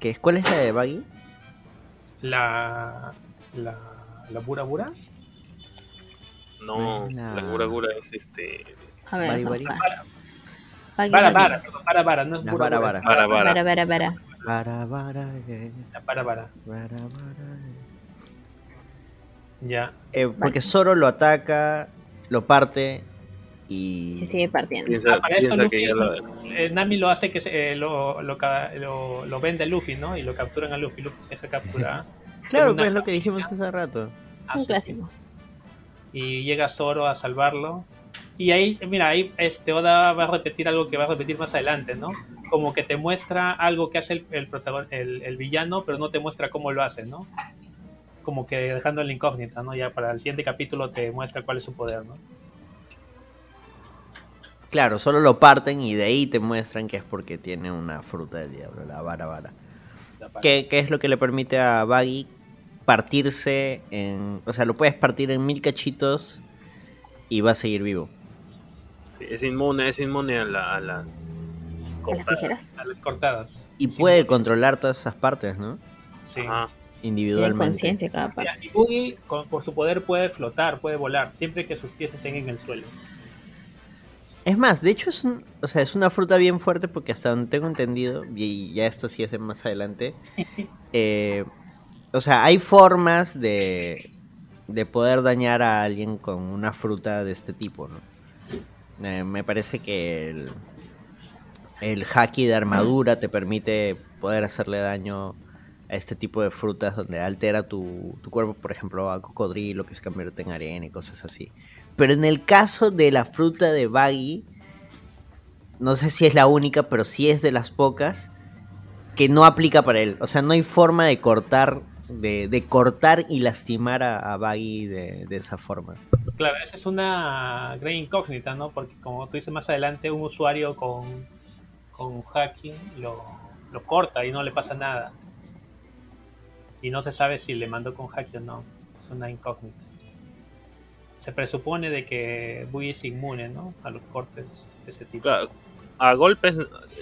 Que es, ¿Cuál es la de Buggy? La. La. La Bura Bura. No, La- la Gura Gura es este a ver, Bari, vamos bari. a buscar. Buggy, Vara Buggy. Vara, perdón, Vara Vara, no es Vara. Vara, vara, vara. Vara, vara, eh, La Vara Vara. vara, vara, eh. Ya. Eh, porque Zoro lo ataca, lo parte y... Se sigue partiendo. Piensa, Ah, para esto piensa Luffy, que ya lo- eh, Nami lo hace que se- eh, lo, lo, lo, lo vende a Luffy, ¿no? Y lo capturan a Luffy. Luffy se deja capturar. <laughs> <laughs> Claro, pues es lo que dijimos hace rato. Ah, Un sí, clásico. sí. Y llega Zoro a salvarlo. Y ahí, mira, ahí este Oda va a repetir algo que va a repetir más adelante, ¿no? Como que te muestra algo que hace el, el, protagon- el, el villano, pero no te muestra cómo lo hace, ¿no? Como que dejando la incógnita, ¿no? Ya para el siguiente capítulo te muestra cuál es su poder, ¿no? Claro, solo lo parten y de ahí te muestran que es porque tiene una fruta del diablo, la vara vara. ¿Qué, qué es lo que le permite a Baggy partirse en... O sea, lo puedes partir en mil cachitos y va a seguir vivo. sí, es inmune, es inmune a, la- a las A las cortadas. tijeras. A las cortadas. Y Sí, puede controlar todas esas partes, ¿no? Sí. Ajá. Tiene Individualmente. conciencia cada parte. Y Boogie, con- por su poder, puede flotar, puede volar, siempre que sus pies estén en el suelo. Es más, de hecho es, un- o sea, es una fruta bien fuerte porque hasta donde tengo entendido, y ya esto sí es de más adelante, <laughs> eh, o sea, hay formas de, de poder dañar a alguien con una fruta de este tipo, ¿no? Eh, me parece que el, el haki de armadura te permite poder hacerle daño a este tipo de frutas donde altera tu, tu cuerpo, por ejemplo, a cocodrilo que se convierte en arena y cosas así. Pero en el caso de la fruta de Baggy, no sé si es la única, pero sí es de las pocas que no aplica para él. O sea, no hay forma de cortar, de, de cortar y lastimar a, a Baggy de, esa forma. Claro, esa es una gran incógnita, ¿no? Porque como tú dices más adelante, un usuario con, con hacking lo, lo corta y no le pasa nada. Y no se sabe si le mandó con hacking o no. Es una incógnita. Se presupone de que Bui es inmune, ¿no? A los cortes de ese tipo. Claro, A golpes,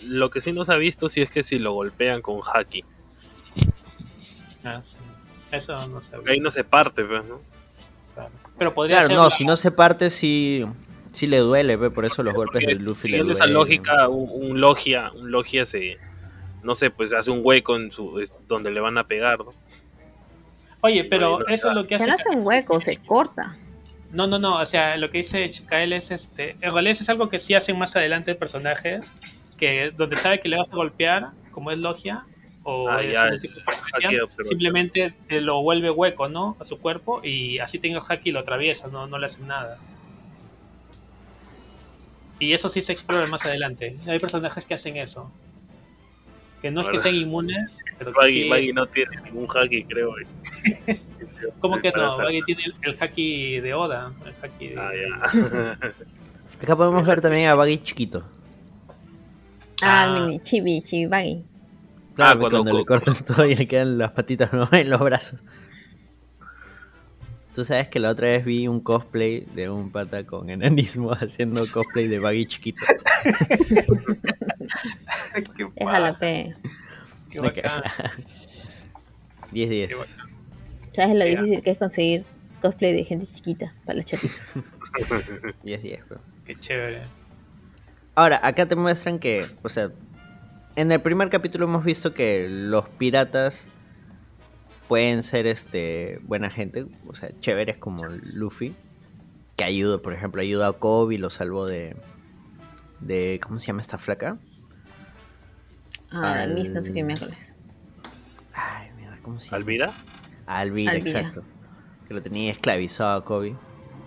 lo que sí no se ha visto si es que si lo golpean con haki. Ah, sí. Eso no se Ahí no se parte, pues, ¿no? Claro. Pero podría Claro, ser no, la- si no se parte, sí, sí le duele, ve, por eso los golpes de Luffy le siguiendo duelen. esa lógica, un, un logia, un logia se, no sé, pues hace un hueco en su, es donde le van a pegar, ¿no? Oye, pero no eso es lo que Se hace. no hace un hueco, <laughs> se corta. No, no, no, o sea, lo que dice Kael es este. En realidad es algo que sí hacen más adelante personajes, que es donde sabe que le vas a golpear, como es Logia, o Ah, ya, el tipo de simplemente eh, lo vuelve hueco, ¿no? A su cuerpo, y así tenga haki y lo atraviesa, no, no le hacen nada. Y eso sí se explora más adelante. Hay personajes que hacen eso. Que no es que sean inmunes, pero que Baggy, sí Baggy es- no tiene ningún haki, creo. <laughs> ¿Cómo que no? Baggy tiene el, el haki de Oda. El haki de... Ah, ya. <laughs> Acá podemos ver también a Baggy chiquito. Ah, Ah. mini chibi, chibi baggy. Claro, Ah, cuando cuando, le co- cortan todo y le quedan las patitas ¿no? <laughs> en los brazos. Tú sabes que la otra vez vi un cosplay de un pata con enanismo <laughs> haciendo cosplay de Baggy chiquito. <laughs> Qué pe. qué bacán. 10-10. <laughs> Qué bacán. ¿Sabes lo Sí, difícil que es conseguir cosplay de gente chiquita para los chatitos? 10-10, bro. Qué chévere. Ahora, acá te muestran que, o sea, en el primer capítulo hemos visto que los piratas pueden ser este buena gente, o sea, chéveres como Luffy, que ayuda, por ejemplo, ayuda a Kobe, lo salvó de de ¿cómo se llama esta flaca? Ah, Al- Miss no sé qué miércoles. Ay, mierda, ¿cómo se llama? ¿Alvira? Alvira, Alvira. exacto. Que lo tenía esclavizado a Kobe.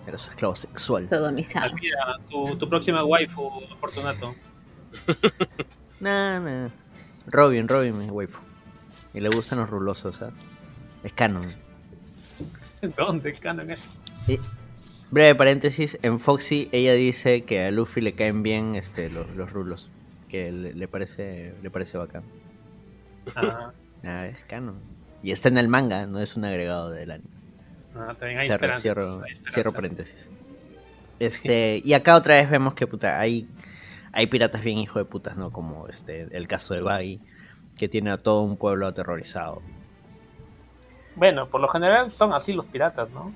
Era su esclavo sexual. Sodomizado. Almira, tu, tu próxima waifu, Fortunato. <laughs> Nah, nah. Robin, Robin, mi waifu. Y le gustan los rulosos, ¿sabes? Es canon. ¿Dónde canon eso? Y, breve paréntesis, en Foxy ella dice que a Luffy le caen bien este, los, los rulos. Que le, le parece le parece bacán. Ah, Ah, es canon. Y está en el manga, no es un agregado del anime. ah, también hay Cierro, hay cierro paréntesis. Este, y acá otra vez vemos que puta, hay, hay piratas bien hijo de putas, ¿no? Como este, el caso de Baggy, que tiene a todo un pueblo aterrorizado. Bueno, por lo general son así los piratas, ¿no?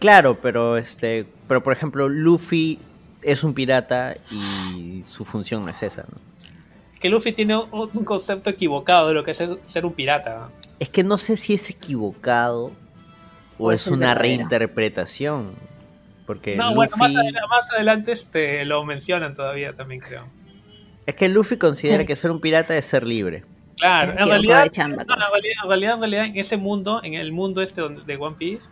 Claro, pero este, pero por ejemplo, Luffy es un pirata y su función no es esa, ¿no? Que Luffy tiene un un concepto equivocado de lo que es ser, ser un pirata. Es que no sé si es equivocado o, O es una reinterpretación. Porque No, bueno, más, Luffy- adela- más adelante este, lo mencionan todavía también, creo. es que Luffy considera que ser un pirata es ser libre. Claro, en realidad, chamba, no, en realidad, en realidad, en realidad, en ese mundo, en el mundo este de One Piece,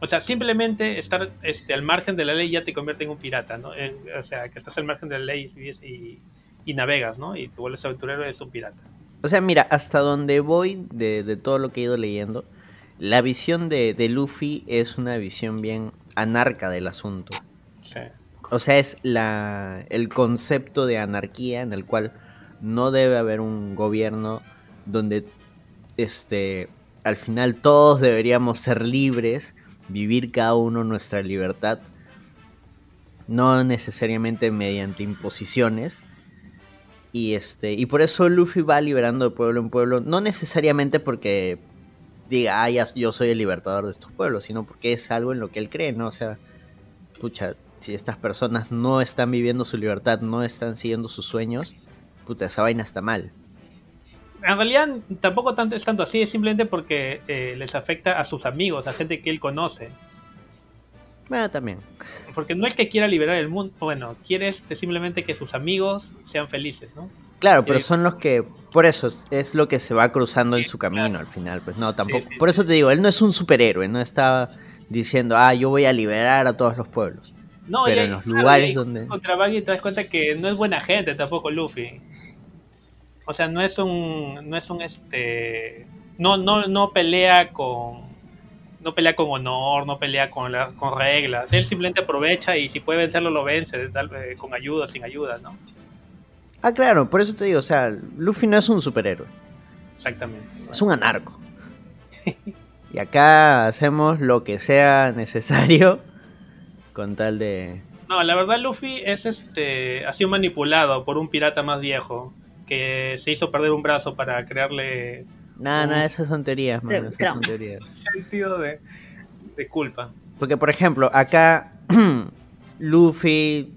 o sea, simplemente estar este, al margen de la ley ya te convierte en un pirata, ¿no? En- o sea, que estás al margen de la ley y, y- y navegas, ¿no? Y te vuelves aventurero, eres un pirata. O sea, mira, hasta donde voy de, de todo lo que he ido leyendo, la visión de, de Luffy es una visión bien anarca del asunto. Sí. O sea, es la, el concepto de anarquía en el cual no debe haber un gobierno donde este, al final todos deberíamos ser libres, vivir cada uno nuestra libertad, no necesariamente mediante imposiciones. Y este, y por eso Luffy va liberando de pueblo en pueblo, no necesariamente porque diga, ah, yo soy el libertador de estos pueblos, sino porque es algo en lo que él cree, ¿no? O sea, pucha, si estas personas no están viviendo su libertad, no están siguiendo sus sueños, puta, esa vaina está mal. En realidad tampoco tanto, es tanto así, es simplemente porque eh, les afecta a sus amigos, a gente que él conoce. Bueno, también. Porque no es que quiera liberar el mundo, bueno, quiere simplemente que sus amigos sean felices, ¿no? Claro, pero son los que, por eso, es, lo que se va cruzando en su camino claro. al final, pues no, tampoco. sí, por eso te digo, él no es un superhéroe, no está diciendo, ah, yo voy a liberar a todos los pueblos. No, Pero y en los claro, lugares donde- Contra Baggy te das cuenta que no es buena gente tampoco Luffy. O sea, no es un. No es un este. No, no, no pelea con. No pelea con honor, no pelea con, la- con reglas. Él simplemente aprovecha y si puede vencerlo, lo vence, tal- eh, con ayuda, sin ayuda, ¿no? Ah, claro, por eso te digo, o sea, Luffy no es un superhéroe, Exactamente. es un anarco. <laughs> Y acá hacemos lo que sea necesario con tal de... No, la verdad Luffy es este. Ha sido manipulado por un pirata más viejo que se hizo perder un brazo para crearle Nada, nada, esas son teorías, man, esas pero- teorías. un <laughs> sentido de, de culpa. Porque, por ejemplo, acá <clears throat> Luffy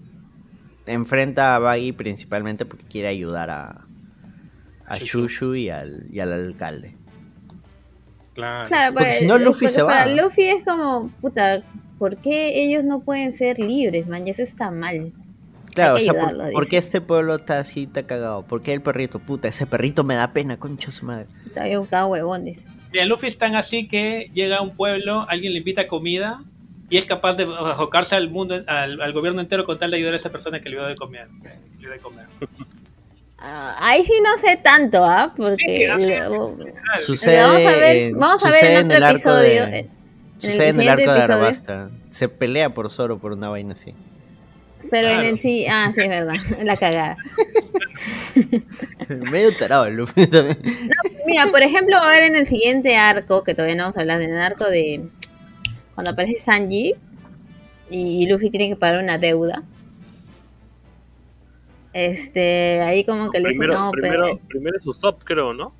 enfrenta a Baggy principalmente porque quiere ayudar a, a Shushu. Y al, y al alcalde. Claro. Claro, Porque porque, si no, Luffy porque se va. Luffy es como, puta, ¿por qué ellos no pueden ser libres, man? Ya eso está mal. Claro, o Hay sea, ¿por, ayudarlo, por dice. qué este pueblo está así, está cagado? ¿Por qué el perrito? Puta, ese perrito me da pena, concha su madre. Está bien gustado huevón, dice. Mira, Luffy es tan así que llega a un pueblo, alguien le invita comida y es capaz de arrojarse al mundo, al, al gobierno entero con tal de ayudar a esa persona que le dio de comer. que le dio de comer. Ah, ahí sí no sé tanto, ¿ah? Porque... Sí, así es. lo- Sucede, vamos a ver, en- vamos a ver en otro el arco de- Sucede en el arco de. Arabasta. Se pelea por Zoro por una vaina así. Pero en el sí, ah, sí, es verdad, <laughs> la cagada. <laughs> Medio tarado el Luffy también. Mira, por ejemplo, a ver en el siguiente arco, que todavía no vamos a hablar del arco de cuando aparece Sanji y Luffy tiene que pagar una deuda. Este, ahí como que le dice, primero, no, primero, pero... primero es Usopp, creo, ¿no?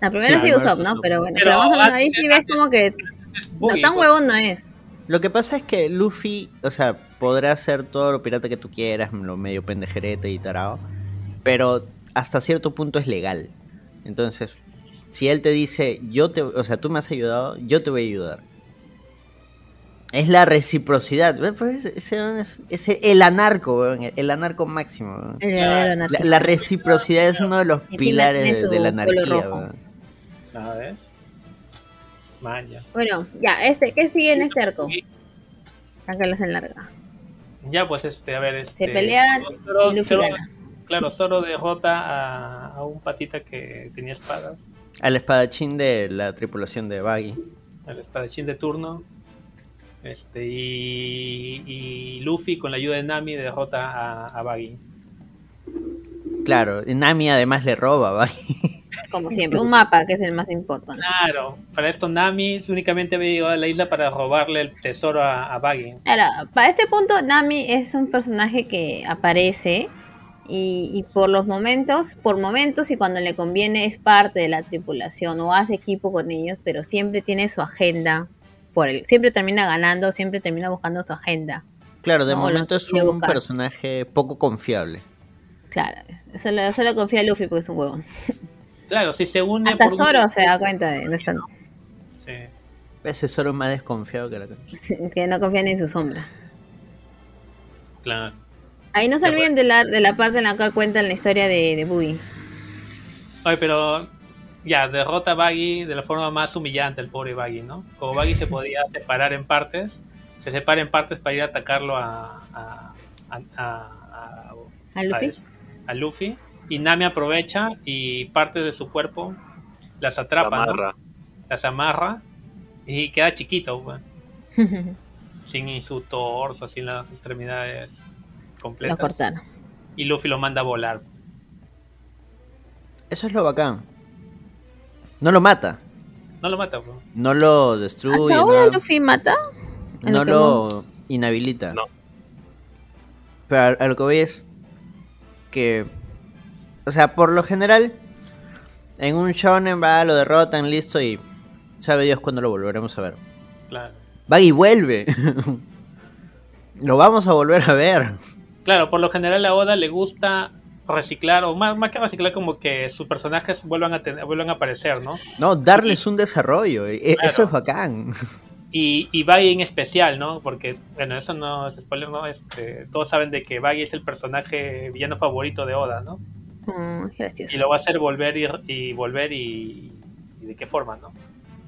La primera Sí, es Usopp, ¿no? Usopp. Pero bueno, Pero pero vamos a hablar ahí sí ves como que es no, tan huevón no es. Lo que pasa es que Luffy, o sea, podrá hacer todo lo pirata que tú quieras, lo medio pendejerete y tarado, pero hasta cierto punto es legal. Entonces, si él te dice, yo te, o sea, tú me has ayudado, yo te voy a ayudar. Es la reciprocidad. Pues ese es, es el anarco, weón, el anarco máximo. El La, reciprocidad es uno de los pilares de, de la anarquía. rojo. Bueno, ya, este, ¿qué sigue en este arco? Acá la hacen larga. Ya, pues, este, a ver, este... Se pelean Zoro- y Luffy Zoro- gana. Claro, Zoro derrota a, a un patita que tenía espadas, Al espadachín de la tripulación de Baggy. al espadachín de turno. Este, y, y Luffy, con la ayuda de Nami, derrota a, a Baggy. Claro, y Nami además le roba a Baggy. Como <laughs> siempre, un mapa que es el más importante. Claro, para esto Nami únicamente había llegado a la isla para robarle el tesoro a, a Baggy. Claro, para este punto Nami es un personaje que aparece y, y por los momentos, por momentos y cuando le conviene es parte de la tripulación o hace equipo con ellos, pero siempre tiene su agenda. Por el, siempre termina ganando, siempre termina buscando su agenda. Claro, de No, momento es un buscar. personaje poco confiable. Claro, solo, solo confía en Luffy porque es un huevón. <laughs> Claro, si se une Hasta por un- Zoro se da cuenta de no están- Sí. Ese Zoro es más desconfiado que la <laughs> que no confía ni en su sombra. Claro. Ahí no se olviden de la, de la parte en la cual cuentan la historia de, de Boogie. Oye, pero ya, derrota a Baggy de la forma más humillante, el pobre Baggy, ¿no? Como Baggy se podía <laughs> separar en partes, se separa en partes para ir a atacarlo a, a, a, a- ¿A Luffy? a, a Luffy. Y Nami aprovecha y parte de su cuerpo las La atrapa, ¿no? amarra. las amarra y queda chiquito, <laughs> sin su torso, sin las extremidades Lo completas. cortaron. Y Luffy lo manda a volar. Eso es lo bacán. No lo mata, No lo mata, pues. no lo destruye, ¿Hasta ahora no, Luffy mata? no lo lo inhabilita. No. Pero a, a lo que voy es que, o sea, por lo general, en un shonen va, lo derrotan, listo, y sabe Dios cuándo lo volveremos a ver. Claro. Baggy vuelve. <laughs> lo vamos a volver a ver. Claro, por lo general a Oda le gusta reciclar, o más, más que reciclar, como que sus personajes vuelvan a, tener, vuelvan a aparecer, ¿no? No, darles un desarrollo. e- e- Claro. Eso es bacán. <laughs> Y, y Baggy en especial, ¿no? Porque, bueno, eso no es spoiler, ¿no? Este, todos saben de que Baggy es el personaje villano favorito de Oda, ¿no? Mm, gracioso. Y lo va a hacer volver y, y volver y, y de qué forma, ¿no?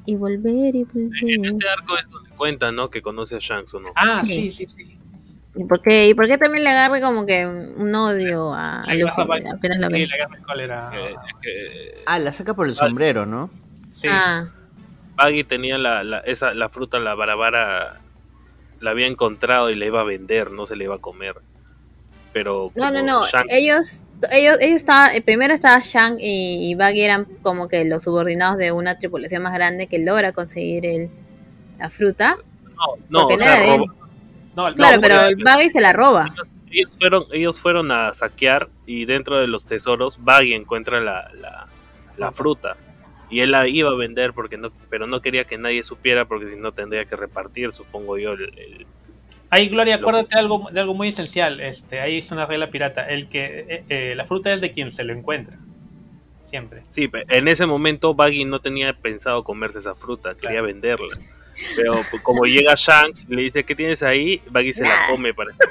Y volver y En volver. este arco es donde cuenta, ¿no? Que conoce a Shanks o no. Ah, Sí. sí, sí, sí. ¿Y por qué, y por qué también le agarre como que un odio a, a Luffy? Apenas Sí, ve. le agarra el cólera. Que- es que Ah, la saca por el sombrero, ¿no? Sí. Ah, Baggy tenía la, la, esa, la fruta, la barabara, la había encontrado y la iba a vender, no se la iba a comer. Pero no, no, no. Shanks- Ellos, ellos, ellos estaban, eh, primero estaba Shank y, y Baggy eran como que los subordinados de una tripulación más grande que logra conseguir el, la fruta. no, no, porque o no sea, era de él. roba- No, no, Claro, pero Baggy se la roba. ellos fueron, ellos fueron a saquear y dentro de los tesoros Baggy encuentra la, la, la fruta y él la iba a vender porque no, pero no quería que nadie supiera porque si no tendría que repartir, supongo yo, el, el- Ahí, Gloria, Lo- acuérdate de algo, de algo muy esencial. Este, ahí es una regla pirata. El que eh, eh, la fruta es de quien se lo encuentra. Siempre. Sí, en ese momento Baggy no tenía pensado comerse esa fruta, quería Claro. venderla. Pero pues, como llega Shanks y le dice, ¿qué tienes ahí? Baggy se la come para... <laughs>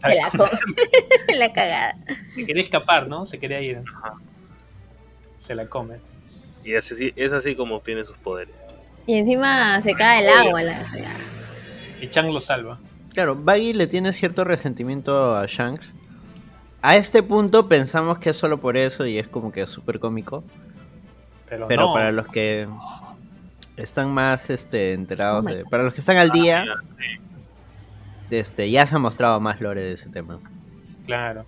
Se la come. <laughs> la cagada. Se quería escapar, ¿no? Se quería ir. Ajá. Se la come. Y es así, es así como obtiene sus poderes. Y encima se cae el agua. La- Y Chang lo salva. Claro, Baggy le tiene cierto resentimiento a Shanks. A este punto pensamos que es solo por eso y es como que súper cómico. Pero, Pero no. para los que están más este, enterados, Oh de- para los que están al día, mira, este, ya se ha mostrado más lore de ese tema. Claro.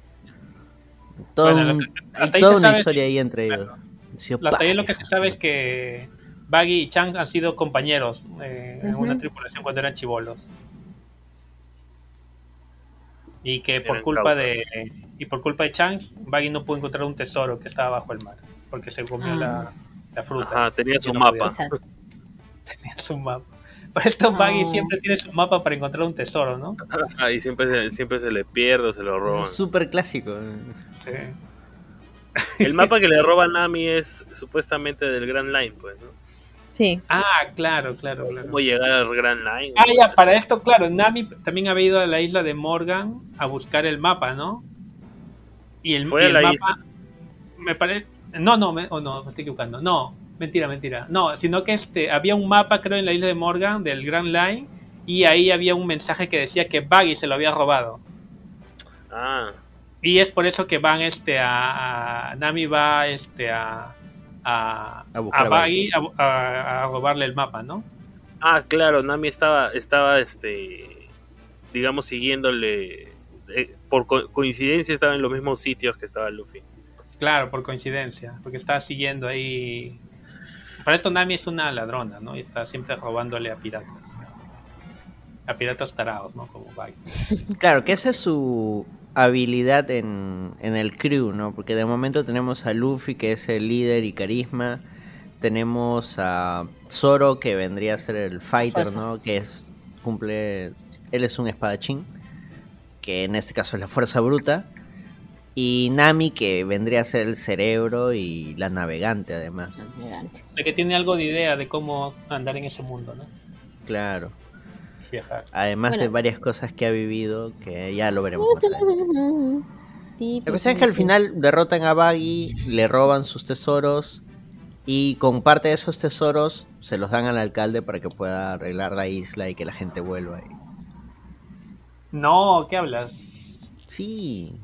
Todo Bueno, un- lo que- hay hasta ahí toda una historia ahí entre ellos. Claro. Sí, Hasta ahí lo que se sabe es que Baggy y Chang han sido compañeros eh, en una tripulación cuando eran chivolos. Y que por culpa de y por culpa de Chang, Baggy no pudo encontrar un tesoro que estaba bajo el mar, porque se comió Ah. la, la fruta. Ajá, tenía su no mapa. podía. <laughs> Tenía su mapa. Por esto No. Baggy siempre tiene su mapa para encontrar un tesoro, ¿no? Ajá, y siempre se, siempre se le pierde o se lo roban. es súper clásico. Sí. El mapa que le roba Nami es supuestamente del Grand Line, pues, ¿no? Sí. Ah, claro, claro, claro. ¿Cómo llegar al Grand Line? Ah, ya, para esto, claro, Nami también había ido a la isla de Morgan a buscar el mapa, ¿no? Y el, Fue y a el la mapa, isla. me parece, no, no, me, oh, no, me estoy equivocando, no, mentira, mentira, no, sino que este, había un mapa, creo, en la isla de Morgan del Grand Line y ahí había un mensaje que decía que Baggy se lo había robado. Ah, Y es por eso que van este a, a- Nami va este a a, A buscar a a Baggy a, a- a robarle el mapa, ¿no? ah, claro, Nami estaba, estaba, este, digamos, siguiéndole. eh, por co- coincidencia estaba en los mismos sitios que estaba Luffy. Claro, por coincidencia, porque estaba siguiendo ahí. Para esto Nami es una ladrona, ¿no? Y está siempre robándole a piratas. A piratas tarados, ¿no? Como Baggy. <laughs> Claro, que esa es su habilidad en, en el crew, ¿no? Porque de momento tenemos a Luffy, que es el líder y carisma. Tenemos a Zoro, que vendría a ser el fighter, Fuerza. ¿no? Que es, cumple, él es un espadachín, que en este caso es la fuerza bruta. Y Nami, que vendría a ser el cerebro y la navegante, además. De que tiene algo de idea de cómo andar en ese mundo, ¿no? Claro. Viajar. Además de varias cosas que ha vivido, que ya lo veremos más adelante. La cuestión es que al final derrotan a Baggy, le roban sus tesoros y con parte de esos tesoros se los dan al alcalde para que pueda arreglar la isla y que la gente vuelva. ahí. No, ¿qué hablas? Sí,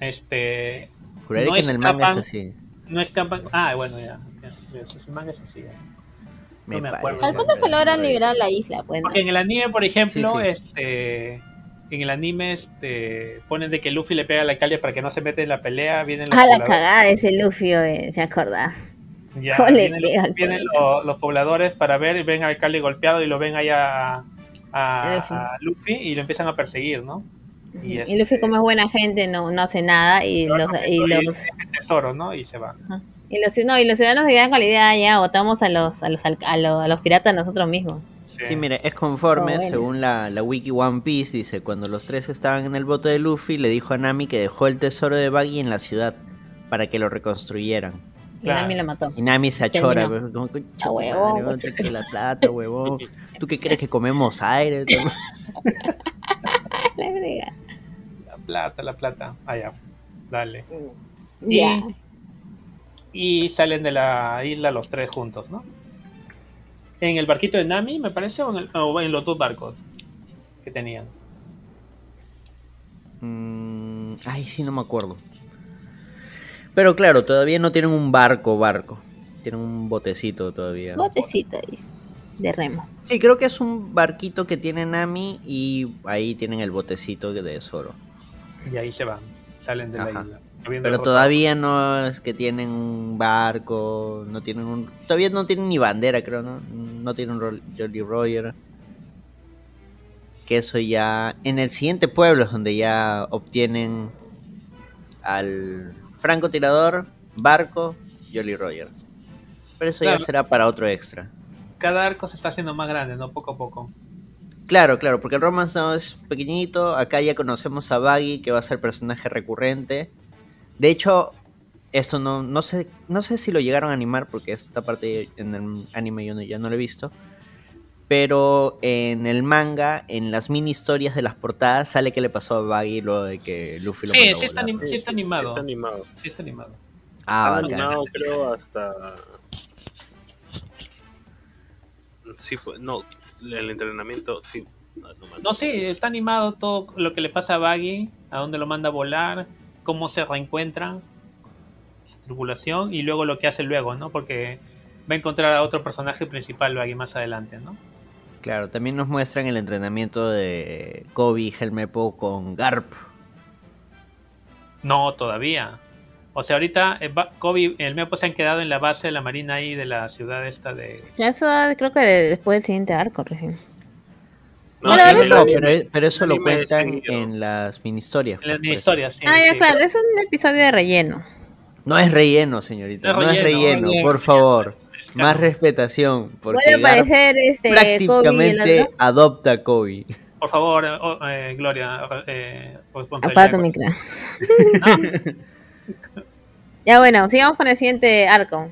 Este. juraré No que en el manga es así. No escapan. Ah, bueno, ya. ya, ya, ese manga es así. ya. Me no me acuerdo. Al punto que logran liberar la isla, pues. ¿no? Porque en el anime, por ejemplo, Sí, sí. este. En el anime, este. Ponen de que Luffy le pega al alcalde para que no se mete en la pelea. Vienen los Ah, la cagada de ese Luffy, eh, se acuerda. Ya, ¿Cómo le vienen, los- vienen pobladores para ver y ven al alcalde golpeado y lo ven allá a, a- Luffy. a Luffy y lo empiezan a perseguir, ¿no? Y, Y, este- Luffy, como es buena gente, no, no hace nada. Y Lo los, y los, el tesoro, ¿no? Y se va. Y los, no, y los ciudadanos se quedan con la idea, ya, votamos a los, a los, a los, a los piratas nosotros mismos. Sí, mire, es conforme, Oh, bueno. según la, la wiki One Piece, dice, cuando los tres estaban en el bote de Luffy, le dijo a Nami que dejó el tesoro de Baggy en la ciudad para que lo reconstruyeran. Y. Nami lo mató. Y Nami se achora, pues, como, "Concha Ah, huevón, madre, la plata, huevón. ¿Tú qué crees que comemos aire? <laughs> La plata, la plata. Allá. Dale. Ya. Y salen de la isla los tres juntos, ¿no? En el barquito de Nami, me parece, o en, el- o en los dos barcos que tenían. Mm, ay, sí, no me acuerdo. Pero claro, todavía no tienen un barco, barco. Tienen un botecito todavía. Botecito ahí, de remo. Sí, creo que es un barquito que tiene Nami y ahí tienen el botecito de Zoro. Y ahí se van. Salen de la isla. Pero todavía no es que tienen un barco, no tienen un... Todavía no tienen ni bandera, creo, ¿no? No tienen un Jolly Roger. Que eso ya... En el siguiente pueblo es donde ya obtienen al francotirador, barco, Jolly Roger. Pero eso Claro. ya será para otro extra. Cada arco se está haciendo más grande, ¿no? Poco a poco. Claro, claro, porque el romance no es pequeñito. Acá ya conocemos a Baggy, que va a ser personaje recurrente. De hecho, esto no, no sé, no sé si lo llegaron a animar, porque esta parte en el anime yo no, ya no lo he visto. Pero en el manga, en las mini historias de las portadas, sale que le pasó a Baggy luego de que Luffy lo Sí, sí está, volar. anim- sí está animado. Está animado. Sí está animado. Ah, Está bacán. animado, creo, hasta. Sí, pues, no. El entrenamiento, sí. No, no me No, sí, está animado todo lo que le pasa a Baggy, a dónde lo manda a volar, cómo se reencuentran, su tripulación y luego lo que hace luego, ¿no? Porque va a encontrar a otro personaje principal Baggy más adelante, ¿no? Claro, también nos muestran el entrenamiento de Kobe y Helmepo con Garp. No, todavía. O sea, ahorita eh, Kobe y el Mepo se han quedado en la base de la marina ahí de la ciudad esta de... Eso creo que de- después del siguiente arco recién. No, Bueno, sí, el No, anime- pero, pero eso lo cuentan en las mini historias. En las pues, eso. historias, sí. ah, ya, sí. claro, es un episodio de relleno. No es relleno, señorita. No No es es relleno. relleno, por favor. Es Más respetación. Porque Garp aparecer este Kobe prácticamente otro. adopta a Kobe. Por favor, eh, oh, eh, Gloria, eh, Apaga tu micro. <laughs> <laughs> Ya bueno, sigamos con el siguiente arco.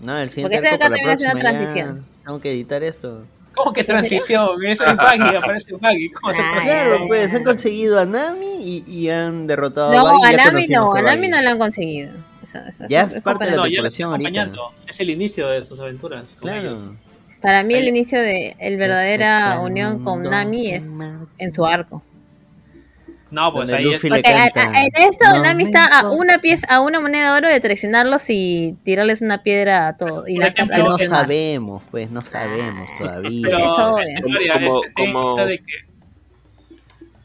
No, el siguiente Porque este arco acá para la una ya transición. Tengo que editar esto. ¿Cómo que transición? Es el Baggy, aparece Baggy. ¿Cómo se puede- Claro, pues han conseguido a Nami y, y han derrotado No, a Baggy. a ya Nami no, a Nami no lo han conseguido. Eso- eso- Ya eso- es eso parte de la No, tripulación ahorita. Es el inicio de sus aventuras. Claro. ellos. Para mí el inicio de el verdadera unión con Nami es en su arco. No, pues ahí Luffy es. a- a- en esto "No Nami me está a importa". una pieza, a una moneda de oro de traicionarlos y tirarles una piedra a todos. Y ejemplo, Que no sabemos, pues no sabemos todavía. Pero Eso, Como- este, en como- de que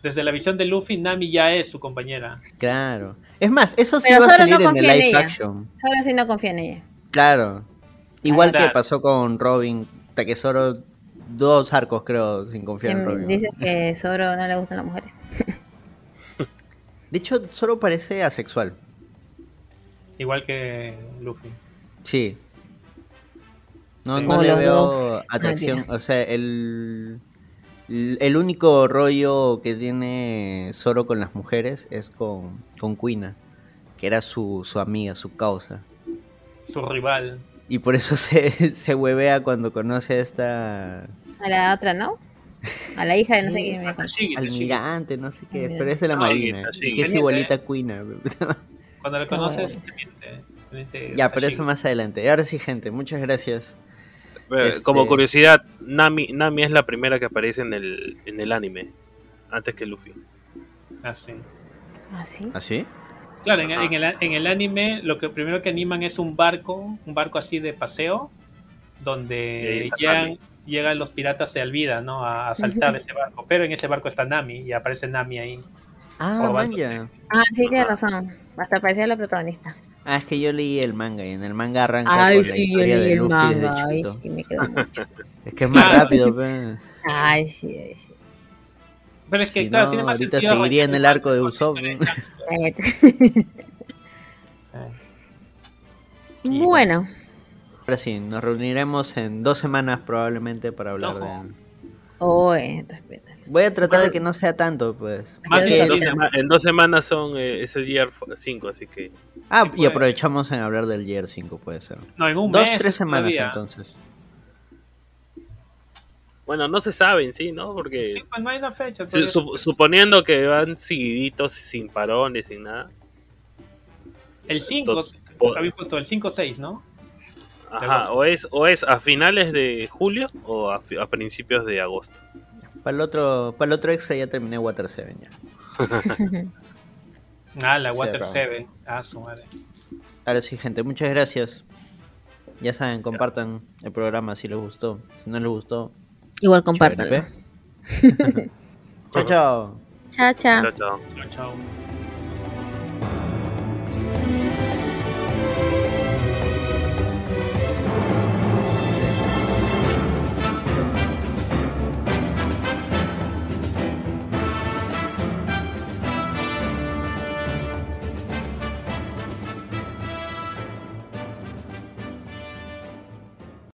desde la visión de Luffy, Nami ya es su compañera. Claro. Es más, eso sí Pero va a Zoro salir no en el confía en live ella. action. Ahora sí no confía en ella. Claro. Igual que pasó con Robin, hasta que solo dos arcos creo sin confiar en Que Robin. Dices que Zoro no le gustan las mujeres. <laughs> De hecho, solo parece asexual. Igual que Luffy. Sí. No, Sí. no le veo dos. atracción. O sea, el, el único rollo que tiene Zoro con las mujeres es con, con Kuina, que era su, su amiga, su causa. Su rival. Y por eso <laughs> se, se huevea cuando conoce a esta A la otra, ¿no? <laughs> A la hija de no sé quién. almirante, no sé qué, Almirante. pero es de la No, marina. sí, y que es igualita a <laughs> Kuina. Cuando Qué conoces, te miente. Ya, pero eso más adelante. Ahora sí, gente, muchas gracias. Este- Como curiosidad, Nami, Nami es la primera que aparece en el, en el anime, antes que Luffy. Ah, sí. ¿Ah, sí? ¿Así? Claro, en, en el, en el anime lo que primero que animan es un barco, un barco así de paseo, donde está llegan, los piratas de Alvida, ¿no? A asaltar ese barco. Pero en ese barco está Nami y aparece Nami ahí. Ah, manja. Ah, sí, tienes razón. Hasta parecía la protagonista. Ah, es que yo leí el manga y en el manga arranca Ay, con la sí, yo historia leí de el Luffy manga. Ay, sí, me quedó mucho. <laughs> Es que es más rápido, pe. Ay, sí, ay, sí. Pero es que, Si claro, no, tiene más ahorita sentido seguiría en el arco de Usopp, Chance. <laughs> Sí. Bueno, Ahora sí, nos reuniremos en dos semanas probablemente para hablar Ojo. de... oye, respeta. Voy a tratar de que no sea tanto, pues. Más Ya que En dos, Mira. sema- en dos semanas son eh, ese día 5, así que Ah, y aprovechamos en hablar del Year 5, puede ser. No, en un Dos, mes tres semanas todavía. entonces. bueno, no se sabe en sí, ¿no? Porque Sí, pues no hay una fecha. su- su- suponiendo que van seguiditos, sin parones, sin nada. el 5, Todo. había puesto el 5-6, ¿no? Ajá, o es, o es a finales de julio o a, principios de agosto. Para el otro, para el otro extra ya terminé Water 7 ya. <laughs> Ah, la Water bravo. 7. Ah, su madre. Ahora sí, gente, muchas gracias. Ya saben, compartan el programa si les gustó. Si no les gustó, Igual <laughs> chao, chao. Chao, chao. Chao, chao. Chao, chao.